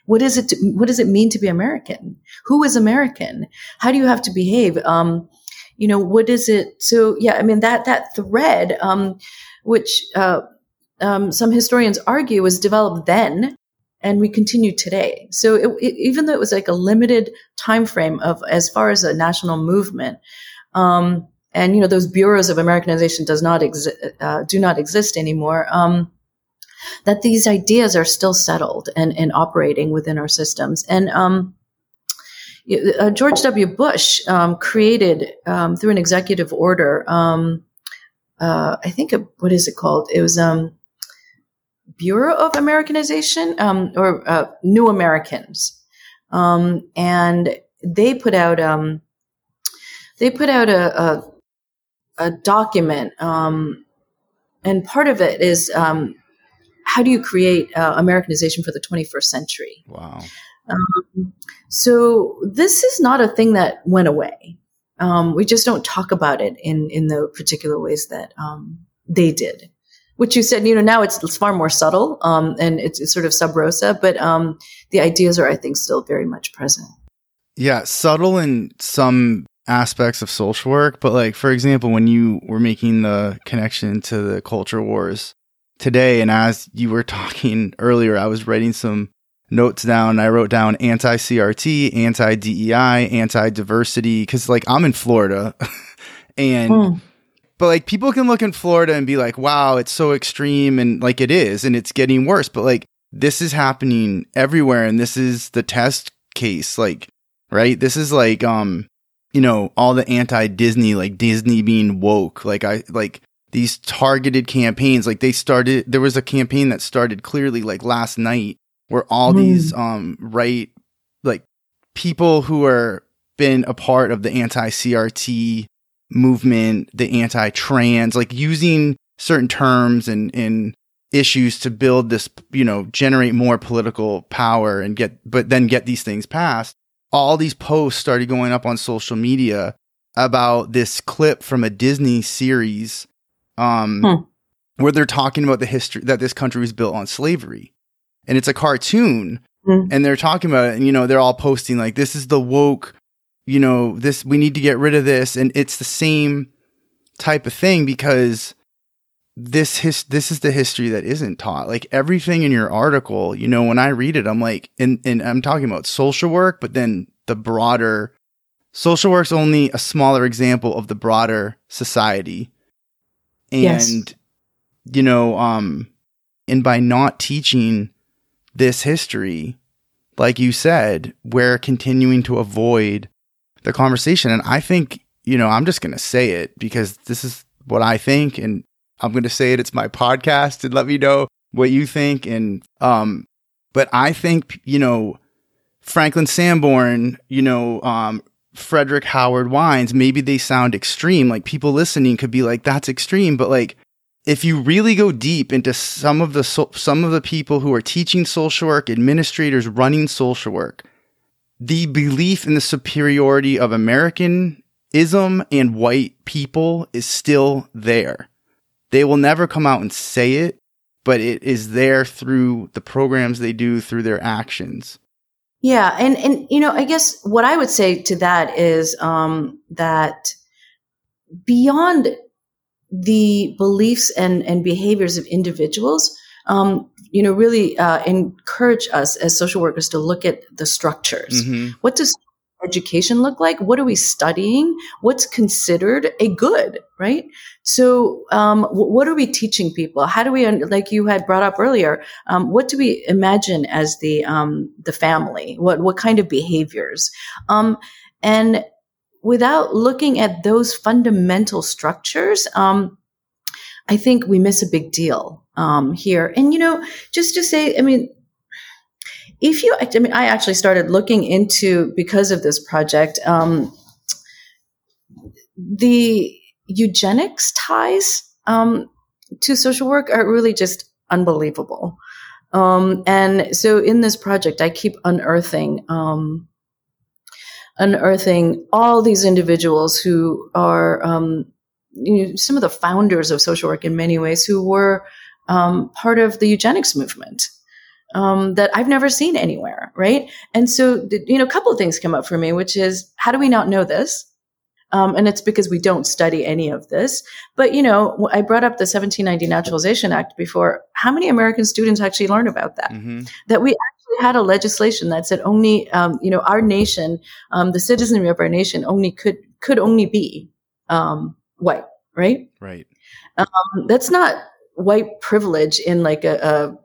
What is it? To, what does it mean to be American? Who is American? How do you have to behave? Um, you know, what is it? So yeah, I mean that that thread, um, which uh, um, some historians argue was developed then and we continue today. So it, it, even though it was like a limited time frame of as far as a national movement, um, and you know those bureaus of Americanization does not uh, do not exist anymore. Um, that these ideas are still settled and, and operating within our systems. And um, uh, George W. Bush um, created um, through an executive order. Um, uh, I think what is it called? It was um, Bureau of Americanization um, or uh, New Americans, um, and they put out um, they put out a a, a document, um, and part of it is um, how do you create uh, Americanization for the 21st century? Wow. Um, so this is not a thing that went away. we just don't talk about it in in the particular ways that they did which you said, you know, now it's, it's far more subtle um, and it's, it's, sort of sub rosa, but um, the ideas are, I think, still very much present. Yeah, subtle in some aspects of social work, but like for example, when you were making the connection to the culture wars today, and as you were talking earlier, I was writing some notes down. I wrote down anti CRT, anti DEI, anti diversity, because like I'm in Florida, and. Hmm but like people can look in Florida and be like, wow, it's so extreme and like it is and it's getting worse. But like this is happening everywhere and this is the test case. Like, right? This is like, um, you know, all the anti Disney, like Disney being woke. Like I, like these targeted campaigns, like they started, there was a campaign that started clearly like last night where all mm. these, um, right, like people who are been a part of the anti CRT movement, the anti-trans, like using certain terms and, and issues to build this, you know, generate more political power and get, but then get these things passed. All these posts started going up on social media about this clip from a Disney series, um, hmm. where they're talking about the history that this country was built on slavery. And it's a cartoon hmm. and they're talking about it and, you know, they're all posting like, this is the woke you know, this, we need to get rid of this. And it's the same type of thing because this his this is the history that isn't taught. Like everything in your article, you know, when I read it, I'm like, and, and I'm talking about social work, but then the broader social work's only a smaller example of the broader society. And, yes. you know, um, and by not teaching this history, like you said, we're continuing to avoid the conversation. And I think, you know, I'm just going to say it because this is what I think. And I'm going to say it. It's my podcast and let me know what you think. And, um, but I think, you know, Franklin Sanborn, you know, um, Frederick Howard Wines, maybe they sound extreme. Like people listening could be like, that's extreme. But like, if you really go deep into some of the so- some of the people who are teaching social work, administrators running social work, the belief in the superiority of Americanism and white people is still there. They will never come out and say it, but it is there through the programs they do, through their actions. Yeah, and and you know, I guess what I would say to that is um, that beyond the beliefs and and behaviors of individuals, um, you know, really uh, encourage us as social workers to look at the structures. Mm-hmm. What does education look like? What are we studying? What's considered a good, right? So, um, w- what are we teaching people? How do we, like you had brought up earlier, um, what do we imagine as the um, the family? What what kind of behaviors? Um, and without looking at those fundamental structures, um, I think we miss a big deal um, here. And you know, just to say, I mean, if you, I mean, I actually started looking into because of this project, um, the eugenics ties um, to social work are really just unbelievable. Um, and so in this project, I keep unearthing, um, unearthing all these individuals who are, um, you know, some of the founders of social work in many ways who were um, part of the eugenics movement um, that I've never seen anywhere, right? And so, you know, a couple of things come up for me, which is how do we not know this? Um, and it's because we don't study any of this. But, you know, I brought up the 1790 Naturalization Act before. How many American students actually learn about that? Mm-hmm. That we actually had a legislation that said only, um, you know, our nation, um, the citizenry of our nation only could, could only be um, white, right? Right. Um, that's not white privilege in like a, a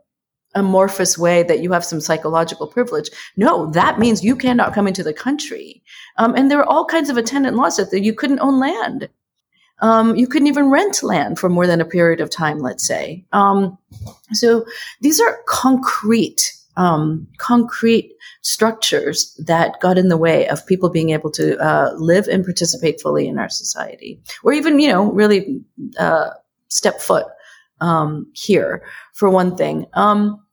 amorphous way that you have some psychological privilege. No, that means you cannot come into the country. Um, and there are all kinds of attendant laws that you couldn't own land. Um, you couldn't even rent land for more than a period of time, let's say. Um, so these are concrete, um, concrete structures that got in the way of people being able to uh, live and participate fully in our society, or even, you know, really uh, step foot um, here for one thing. Um,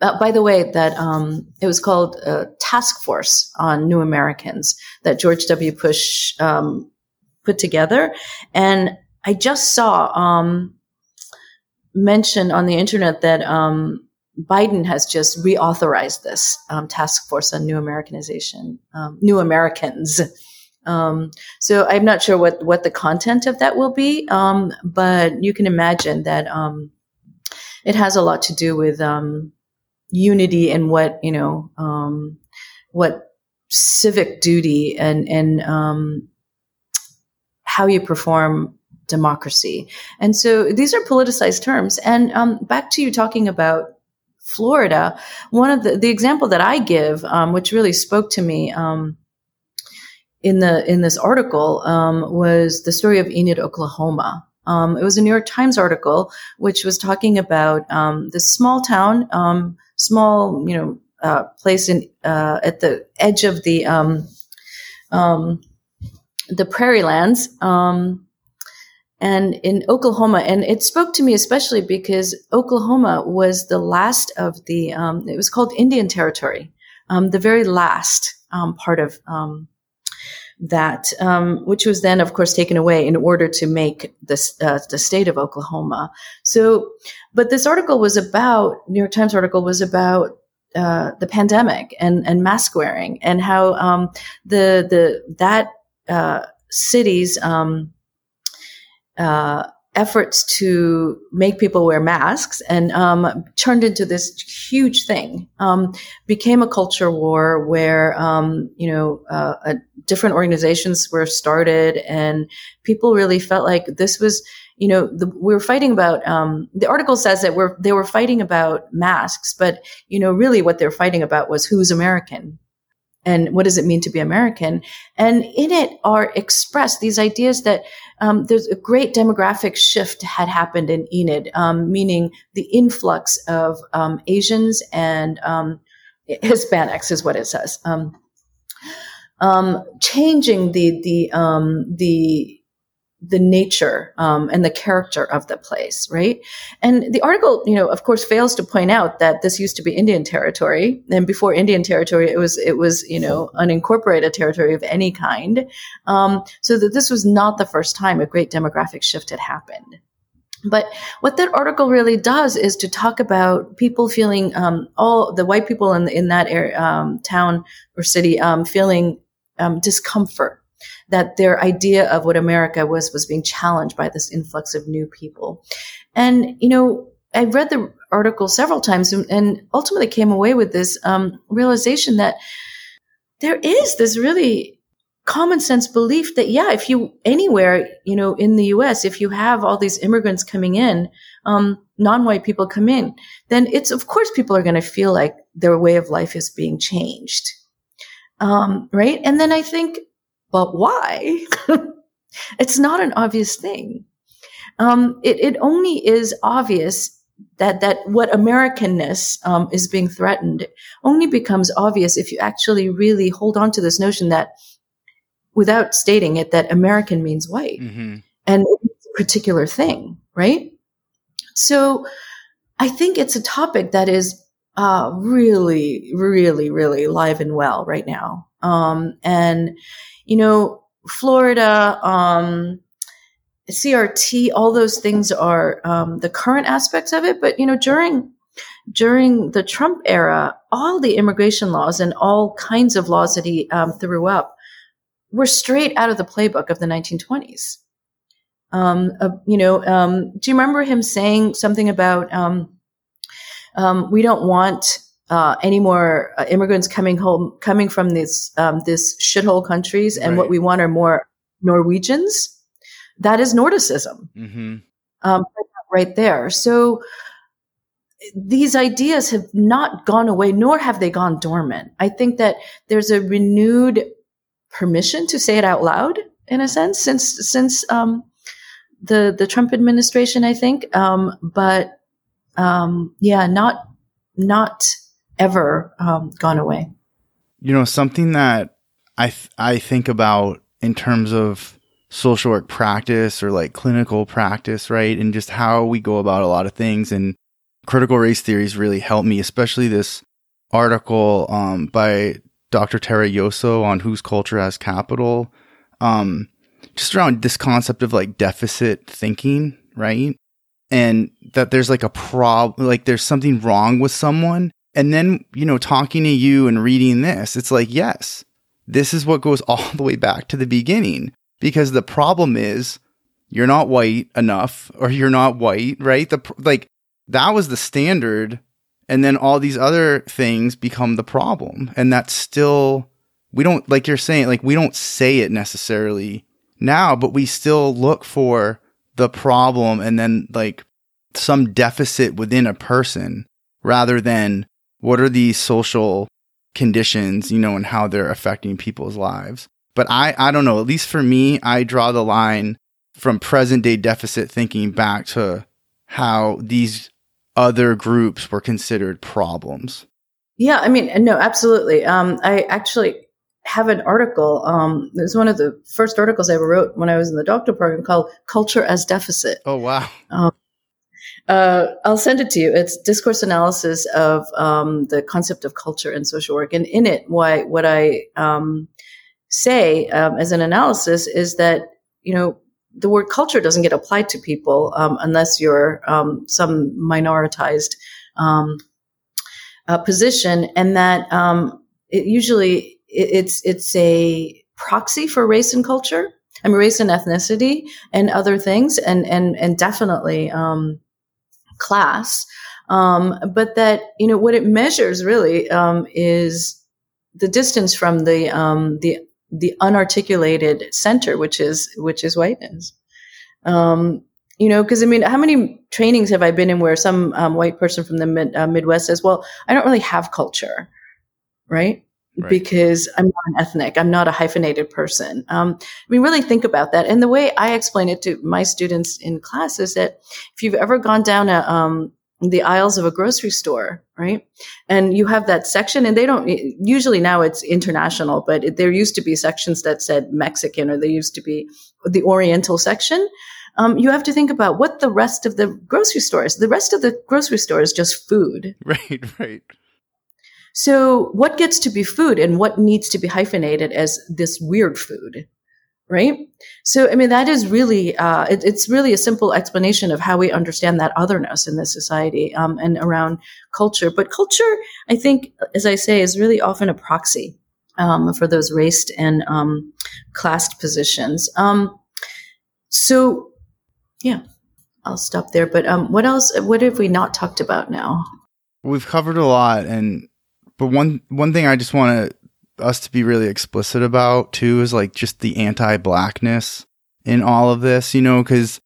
uh, by the way, that um, it was called a Task Force on New Americans that George W. Bush um, put together, and I just saw um, mentioned on the internet that um, Biden has just reauthorized this task force on new Americanization, new Americans. Um, so I'm not sure what, what the content of that will be, um, but you can imagine that um, it has a lot to do with um, unity and what you know, um, what civic duty and and um, how you perform democracy. And so these are politicized terms. And back to you talking about Florida, one of the the example that I give, which really spoke to me. In the in this article um, was the story of Enid, Oklahoma. Um, it was a New York Times article which was talking about um, this small town, um, small you know uh, place in uh, at the edge of the um, um, the prairie lands. and in Oklahoma, and it spoke to me especially because Oklahoma was the last of the, it was called Indian Territory, the very last part of that, um, which was then, of course, taken away in order to make this uh, the state of Oklahoma. So, but this article was about New York Times article was about uh, the pandemic and and mask wearing and how um, the the that uh, city's um, uh, efforts to make people wear masks and um, turned into this huge thing. Um, became a culture war where um, you know uh, uh, different organizations were started, and people really felt like this was you know the, we were fighting about. Um, the article says that we're they were fighting about masks, but you know really what they're fighting about was who's American and what does it mean to be American? And in it are expressed these ideas that um, there's a great demographic shift had happened in Enid, um, meaning the influx of um, Asians and um, Hispanics is what it says. Um, changing the the um, the the nature um, and the character of the place, right? And the article, you know, of course, fails to point out that this used to be Indian territory, and before Indian territory, it was it was you know unincorporated territory of any kind. Um, so that this was not the first time a great demographic shift had happened. But what that article really does is to talk about people feeling um, all the white people in in that area, um, town or city um, feeling um, discomfort that their idea of what America was was being challenged by this influx of new people. And, you know, I read the article several times and, and ultimately came away with this um, realization that there is this really common sense belief that, yeah, if you anywhere, you know, in the US, if you have all these immigrants coming in, um, non-white people come in, then it's, of course, people are going to feel like their way of life is being changed. Um, right. And then I think but why? it's not an obvious thing. Um, it, it only is obvious that that what Americanness um, is being threatened only becomes obvious if you actually really hold on to this notion that, without stating it, that American means white mm-hmm. and it's a particular thing, right? So, I think it's a topic that is uh, really, really, really live and well right now, um, and you know, Florida, um, CRT, all those things are um, the current aspects of it. But you know, during during the Trump era, all the immigration laws and all kinds of laws that he um, threw up were straight out of the playbook of the 1920s. Um, uh, you know, um, do you remember him saying something about um, we don't want uh, any more uh, immigrants coming home, coming from these um, this shithole countries, and right. what we want are more Norwegians. That is Nordicism, mm-hmm. um, right there. So these ideas have not gone away, nor have they gone dormant. I think that there's a renewed permission to say it out loud, in a sense, since since um, the the Trump administration. I think, um, but um, yeah, not not ever um, gone away. You know, something that I th- I think about in terms of social work practice or like clinical practice, right? And just how we go about a lot of things. And critical race theories really help me, especially this article um, by Dr. Tara Yosso on whose culture has capital. Um, just around this concept of like deficit thinking, right? And that there's like a problem, like there's something wrong with someone and then, you know, talking to you and reading this, it's like, yes, this is what goes all the way back to the beginning. Because the problem is you're not white enough or you're not white, right? The like that was the standard and then all these other things become the problem. And that's still we don't like you're saying like we don't say it necessarily now, but we still look for the problem and then like some deficit within a person rather than what are these social conditions, you know, and how they're affecting people's lives. But I, I don't know, at least for me, I draw the line from present day deficit thinking back to how these other groups were considered problems. Yeah, I mean, no, absolutely. Um, I actually have an article. Um, it was one of the first articles I ever wrote when I was in the doctoral program called "Culture as Deficit." Oh wow! Um, uh, I'll send it to you. It's discourse analysis of um, the concept of culture and social work, and in it, why what I um, say um, as an analysis is that you know the word culture doesn't get applied to people um, unless you're um, some minoritized um, uh, position, and that it usually it, it's it's a proxy for race and culture. I mean, race and ethnicity and other things, and and and definitely. Um, class. Um, but that, you know, what it measures really um, is the distance from the, um, the, the unarticulated center, which is, which is whiteness. Um, you know, because I mean, how many trainings have I been in where some um, white person from the mid, uh, Midwest says, well, I don't really have culture, right? Right. because I'm not an ethnic, I'm not a hyphenated person. Um, I mean, really think about that. And the way I explain it to my students in class is that if you've ever gone down a, um, the aisles of a grocery store, right? And you have that section and they don't, usually now it's international, but it, there used to be sections that said Mexican or there used to be the Oriental section. Um, you have to think about what the rest of the grocery stores, the rest of the grocery store is just food. Right, right. So what gets to be food and what needs to be hyphenated as this weird food? right? So, I mean, that is really, uh, it, it's really a simple explanation of how we understand that otherness in this society um, and around culture. But culture, I think, as I say, is really often a proxy um, for those raced and um, classed positions. Um, so, yeah, I'll stop there. But um, what else? What have we not talked about now? We've covered a lot, and but one one thing I just want us to be really explicit about too is like just the anti-blackness in all of this, you know, because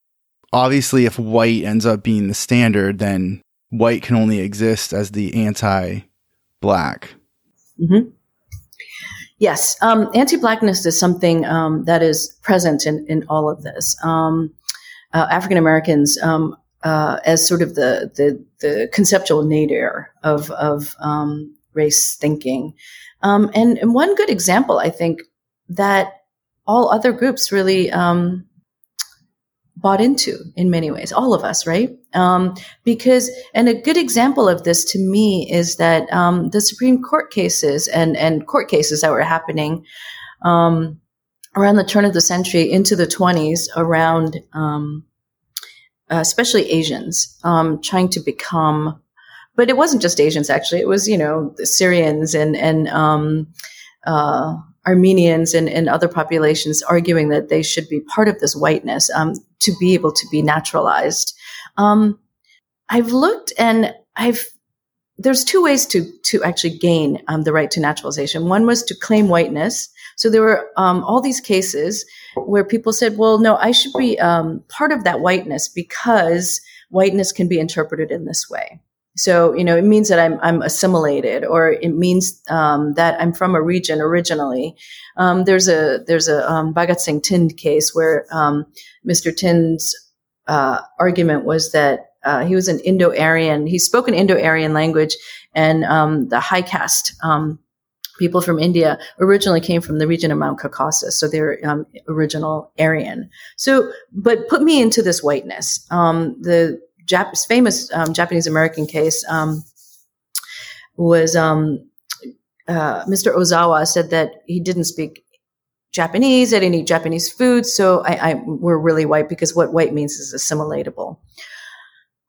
obviously if white ends up being the standard, then white can only exist as the anti-black. Mm-hmm. Yes, um, anti-blackness is something um, that is present in in all of this. Um, uh, African Americans, um, uh, as sort of the the, the conceptual nadir of of um, race thinking, um, and, and, one good example, I think, that all other groups really um, bought into in many ways, all of us, right? Um, because, and a good example of this to me is that um, the Supreme Court cases and, and court cases that were happening um, around the turn of the century into the 20s around uh, especially Asians trying to become but it wasn't just Asians actually. It was you know Syrians and and um, uh, Armenians and, and other populations arguing that they should be part of this whiteness um, to be able to be naturalized. Um, I've looked and I've there's two ways to to actually gain um, the right to naturalization. One was to claim whiteness. So there were um, all these cases where people said, "Well, no, I should be um, part of that whiteness because whiteness can be interpreted in this way." So, you know, it means that I'm, I'm assimilated or it means, um, that I'm from a region originally. Um, there's a, there's a, um, Bhagat Singh Thind case where, um, Mr. Thind's, uh, argument was that, uh, he was an Indo-Aryan. He spoke an Indo-Aryan language and, um, the high caste, um, people from India originally came from the region of Mount Caucasus. So they're, original Aryan. So, but put me into this whiteness. the, Jap- famous um, Japanese American case um, was um, uh, Mr. Ozawa said that he didn't speak Japanese, I didn't eat Japanese food, so I, I we're really white because what white means is assimilatable.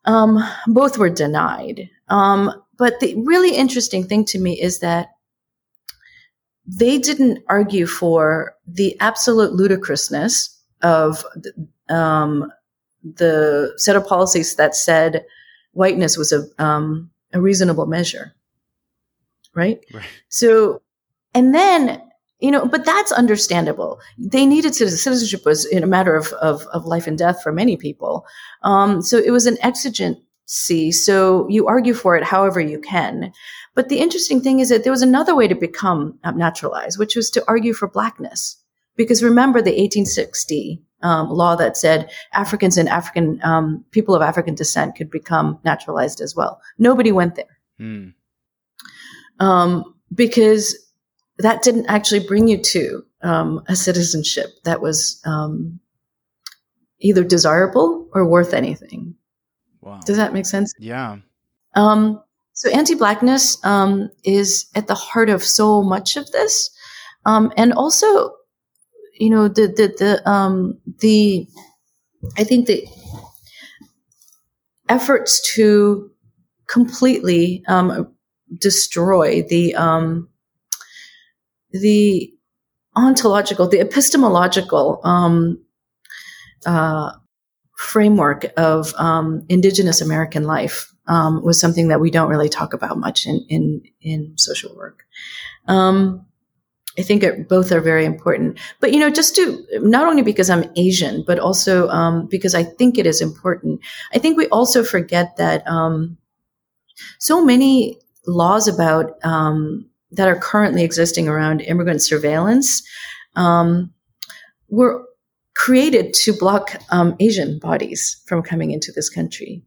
Um, both were denied. Um, but the really interesting thing to me is that they didn't argue for the absolute ludicrousness of um, the set of policies that said whiteness was a, um, a reasonable measure. Right? right? So, and then, you know, but that's understandable. They needed citizenship was in a matter of, of, of life and death for many people. Um, so it was an exigency. So you argue for it however you can. But the interesting thing is that there was another way to become naturalized, which was to argue for blackness. Because remember the 1860 um, law that said Africans and African um, people of African descent could become naturalized as well. Nobody went there hmm. um, because that didn't actually bring you to um, a citizenship that was um, either desirable or worth anything. Wow. Does that make sense? Yeah. Um, so anti-blackness is at the heart of so much of this, and also you know the the the um the I think the efforts to completely um, destroy the um, the ontological, the epistemological um, uh, framework of um, Indigenous American life um, was something that we don't really talk about much in in, in social work. Um, I think it, both are very important. But you know, just to not only because I'm Asian, but also um, because I think it is important. I think we also forget that um, so many laws about um, that are currently existing around immigrant surveillance um, were created to block um, Asian bodies from coming into this country.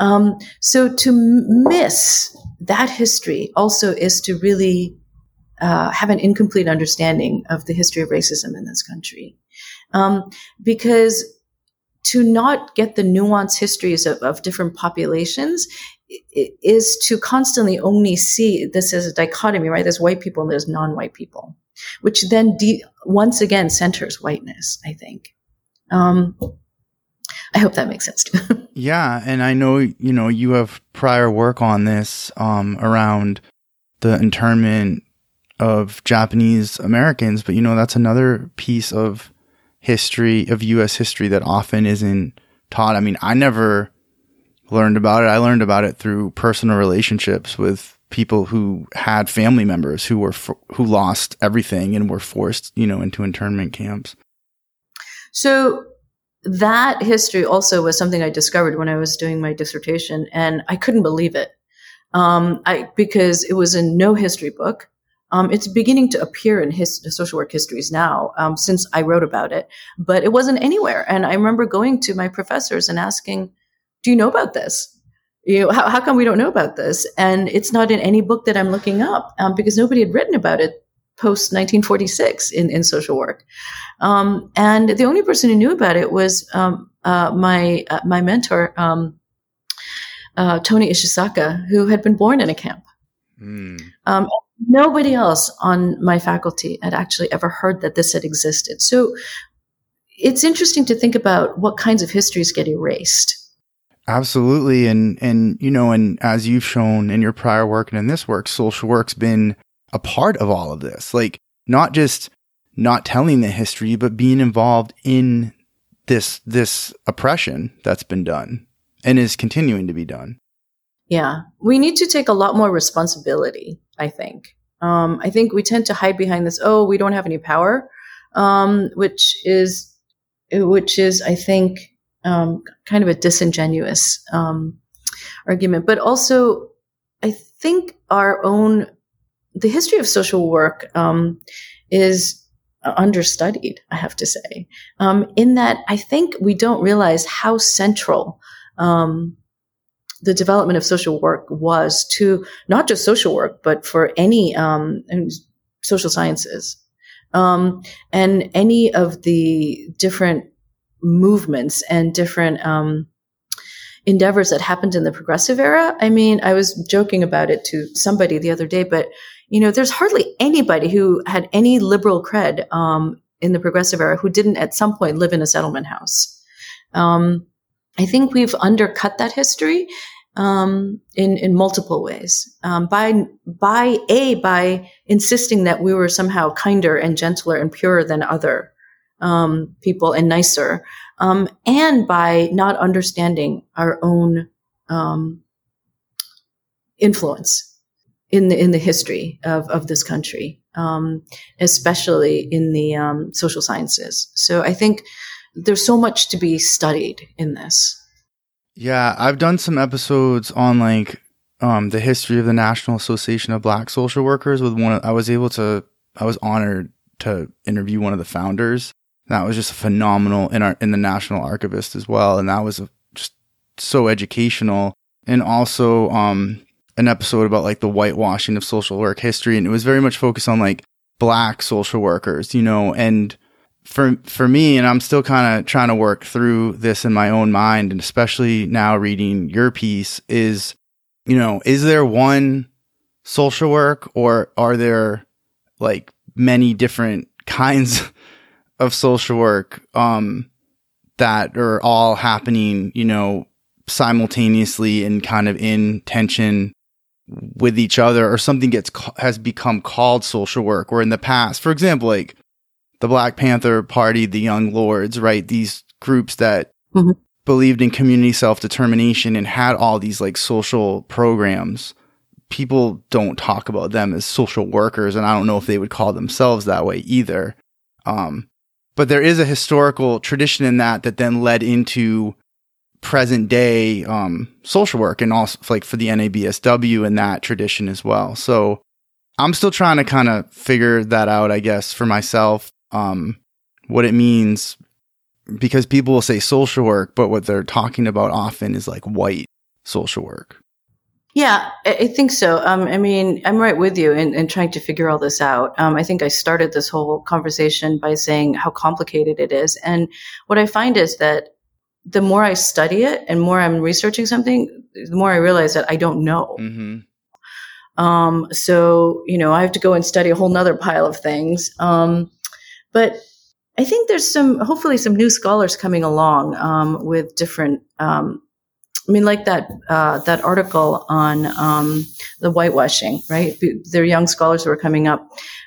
Um, so to miss that history also is to really uh, have an incomplete understanding of the history of racism in this country. Um, because to not get the nuanced histories of, of different populations is to constantly only see this as a dichotomy, right? There's white people and there's non-white people, which then de- once again centers whiteness, I think. Um, I hope that makes sense too. yeah. And I know, you know, you have prior work on this, um, around the internment of Japanese Americans, but you know, that's another piece of history of US history that often isn't taught. I mean, I never learned about it. I learned about it through personal relationships with people who had family members who were who lost everything and were forced, you know, into internment camps. So that history also was something I discovered when I was doing my dissertation, and I couldn't believe it. Um, I because it was in no history book. Um, it's beginning to appear in his social work histories now um, since I wrote about it, but it wasn't anywhere. And I remember going to my professors and asking, "Do you know about this? You know, how, how come we don't know about this?" And it's not in any book that I'm looking up um, because nobody had written about it post 1946 in, in social work. Um, and the only person who knew about it was um, uh, my uh, my mentor, um, uh, Tony Ishisaka, who had been born in a camp. Mm. Nobody else on my faculty had actually ever heard that this had existed. So it's interesting to think about what kinds of histories get erased. Absolutely, and and you know, and as you've shown in your prior work and in this work, social work's been a part of all of this. Like not just not telling the history, but being involved in this this oppression that's been done and is continuing to be done. Yeah, we need to take a lot more responsibility. I think. Um, I think we tend to hide behind this. Oh, we don't have any power, um, which is which is I think um, kind of a disingenuous um, argument, but also I think our own the history of social work um, is understudied, I have to say, um, in that I think we don't realize how central um, the development of social work was to not just social work, but for any um, social sciences um, and any of the different movements and different um, endeavors that happened in the progressive era. I mean, I was joking about it to somebody the other day, but you know, there's hardly anybody who had any liberal cred um, in the progressive era who didn't at some point live in a settlement house. Um, I think we've undercut that history um, in in multiple ways um, by by a by insisting that we were somehow kinder and gentler and purer than other um, people and nicer, um, and by not understanding our own influence in the in the history of of this country, um, especially in the um, social sciences. So I think there's so much to be studied in this. Yeah, I've done some episodes on like um, the history of the National Association of Black Social Workers. With one, I was able to, I was honored to interview one of the founders. That was just phenomenal in our in the National Archivist as well, and that was a, just so educational. And also, um, an episode about like the whitewashing of social work history and it was very much focused on like black social workers, you know, and for for me and I'm still kind of trying to work through this in my own mind and especially now reading your piece is you know, is there one social work or are there like many different kinds of social work um that are all happening, you know, simultaneously and kind of in tension with each other or something gets has become called social work or in the past for example like the black panther party the young lords right these groups that mm-hmm. believed in community self-determination and had all these like social programs people don't talk about them as social workers and i don't know if they would call themselves that way either um, but there is a historical tradition in that that then led into present day um, social work and also like for the NABSW and that tradition as well. So I'm still trying to kind of figure that out, I guess, for myself, um, what it means because people will say social work, but what they're talking about often is like white social work? Yeah, I think so. Um, I mean, I'm right with you in, in trying to figure all this out. Um, I think I started this whole conversation by saying how complicated it is. And what I find is that the more I study it and more I'm researching something, the more I realize that I don't know. Mm-hmm. Um, so, you know, I have to go and study a whole nother pile of things. Um, but I think there's some, hopefully some new scholars coming along, um, with different, um, I mean, like that uh, that article on um, the whitewashing, right? There are young scholars who are coming up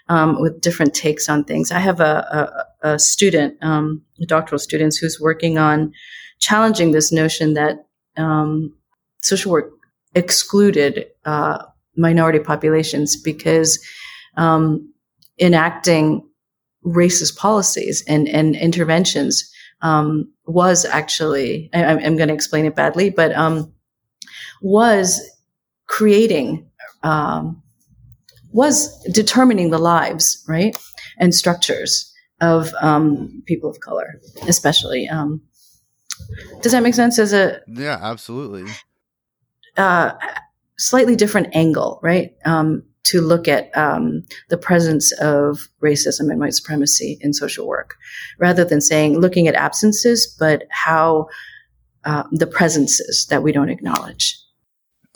um, with different takes on things. I have a, a, a student, um, a doctoral student, who's working on challenging this notion that um, social work excluded uh, minority populations because enacting racist policies and, and interventions um, was actually, I, am going to explain it badly, but um, was creating, um, was determining the lives, right, and structures of um, people of color, especially. Um, does that make sense? As a yeah, absolutely. Uh, slightly different angle, right? Um, to look at um, the presence of racism and white supremacy in social work, rather than saying looking at absences, but how uh, the presences that we don't acknowledge.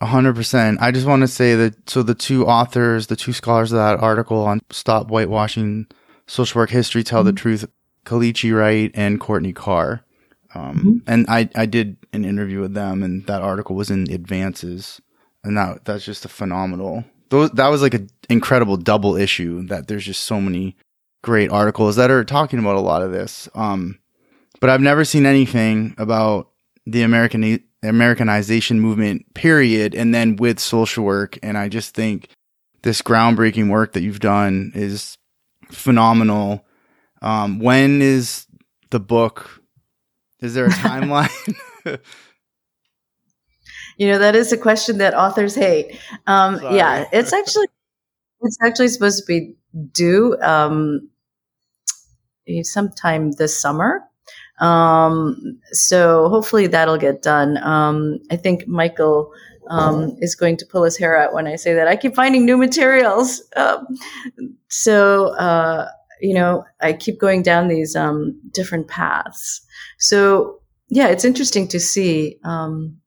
A hundred percent. I just want to say that so the two authors, the two scholars of that article on Stop Whitewashing Social Work History Tell mm-hmm. the Truth, Kelechi Wright and Courtney Carr. Um, mm-hmm. And I, I did an interview with them, and that article was in Advances, and that that's just a phenomenal those, that was like an incredible double issue that there's just so many great articles that are talking about a lot of this. Um, but I've never seen anything about the American Americanization movement, period, and then with social work. And I just think this groundbreaking work that you've done is phenomenal. Um, when is the book? Is there a timeline? You know, that is a question that authors hate. Um, yeah, it's actually it's actually supposed to be due um, sometime this summer. Um, so hopefully that'll get done. Um, I think Michael um, is going to pull his hair out when I say that. I keep finding new materials. Um, so, uh, you know, I keep going down these um, different paths. So, yeah, it's interesting to see um,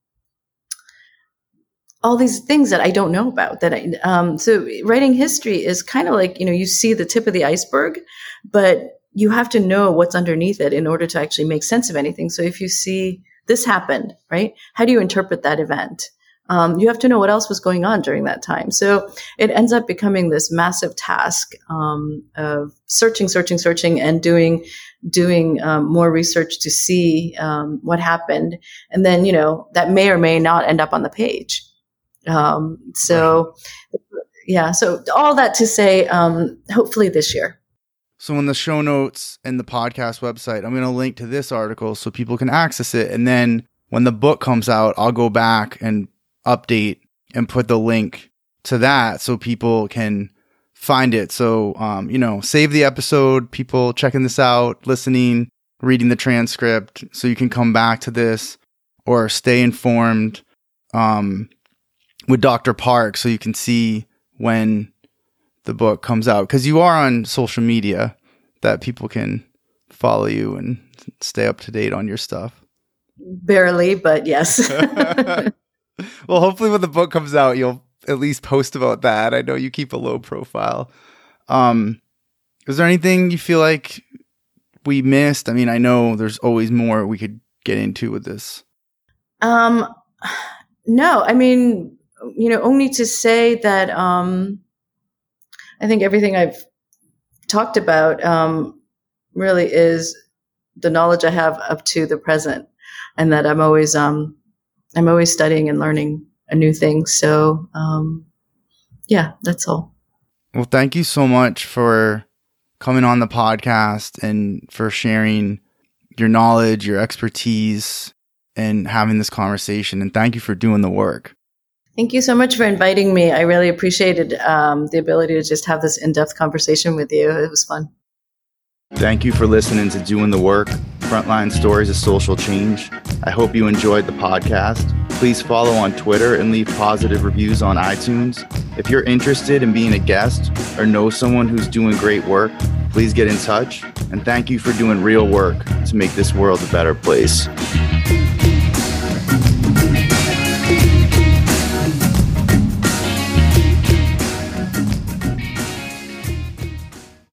all these things that I don't know about that I, um, so writing history is kind of like, you know, you see the tip of the iceberg, but you have to know what's underneath it in order to actually make sense of anything. So if you see this happened, right? How do you interpret that event? Um, you have to know what else was going on during that time. So it ends up becoming this massive task um, of searching, searching, searching, and doing doing um, more research to see um, what happened, and then you know that may or may not end up on the page. Um, so, right. yeah, so all that to say, um, hopefully this year. So, in the show notes and the podcast website, I'm going to link to this article so people can access it. And then when the book comes out, I'll go back and update and put the link to that so people can find it. So, um, you know, save the episode, people checking this out, listening, reading the transcript, so you can come back to this or stay informed. Um, with Dr. Park so you can see when the book comes out because you are on social media that people can follow you and stay up to date on your stuff. Barely, but yes. well, hopefully when the book comes out, you'll at least post about that. I know you keep a low profile. Um, is there anything you feel like we missed? I mean, I know there's always more we could get into with this. Um, no, I mean, you know, only to say that um, I think everything I've talked about um, really is the knowledge I have up to the present, and that I'm always um, I'm always studying and learning a new thing. So um, yeah, that's all. Well, thank you so much for coming on the podcast and for sharing your knowledge, your expertise, and having this conversation. And thank you for doing the work. Thank you so much for inviting me. I really appreciated um, the ability to just have this in depth conversation with you. It was fun. Thank you for listening to Doing the Work Frontline Stories of Social Change. I hope you enjoyed the podcast. Please follow on Twitter and leave positive reviews on iTunes. If you're interested in being a guest or know someone who's doing great work, please get in touch. And thank you for doing real work to make this world a better place.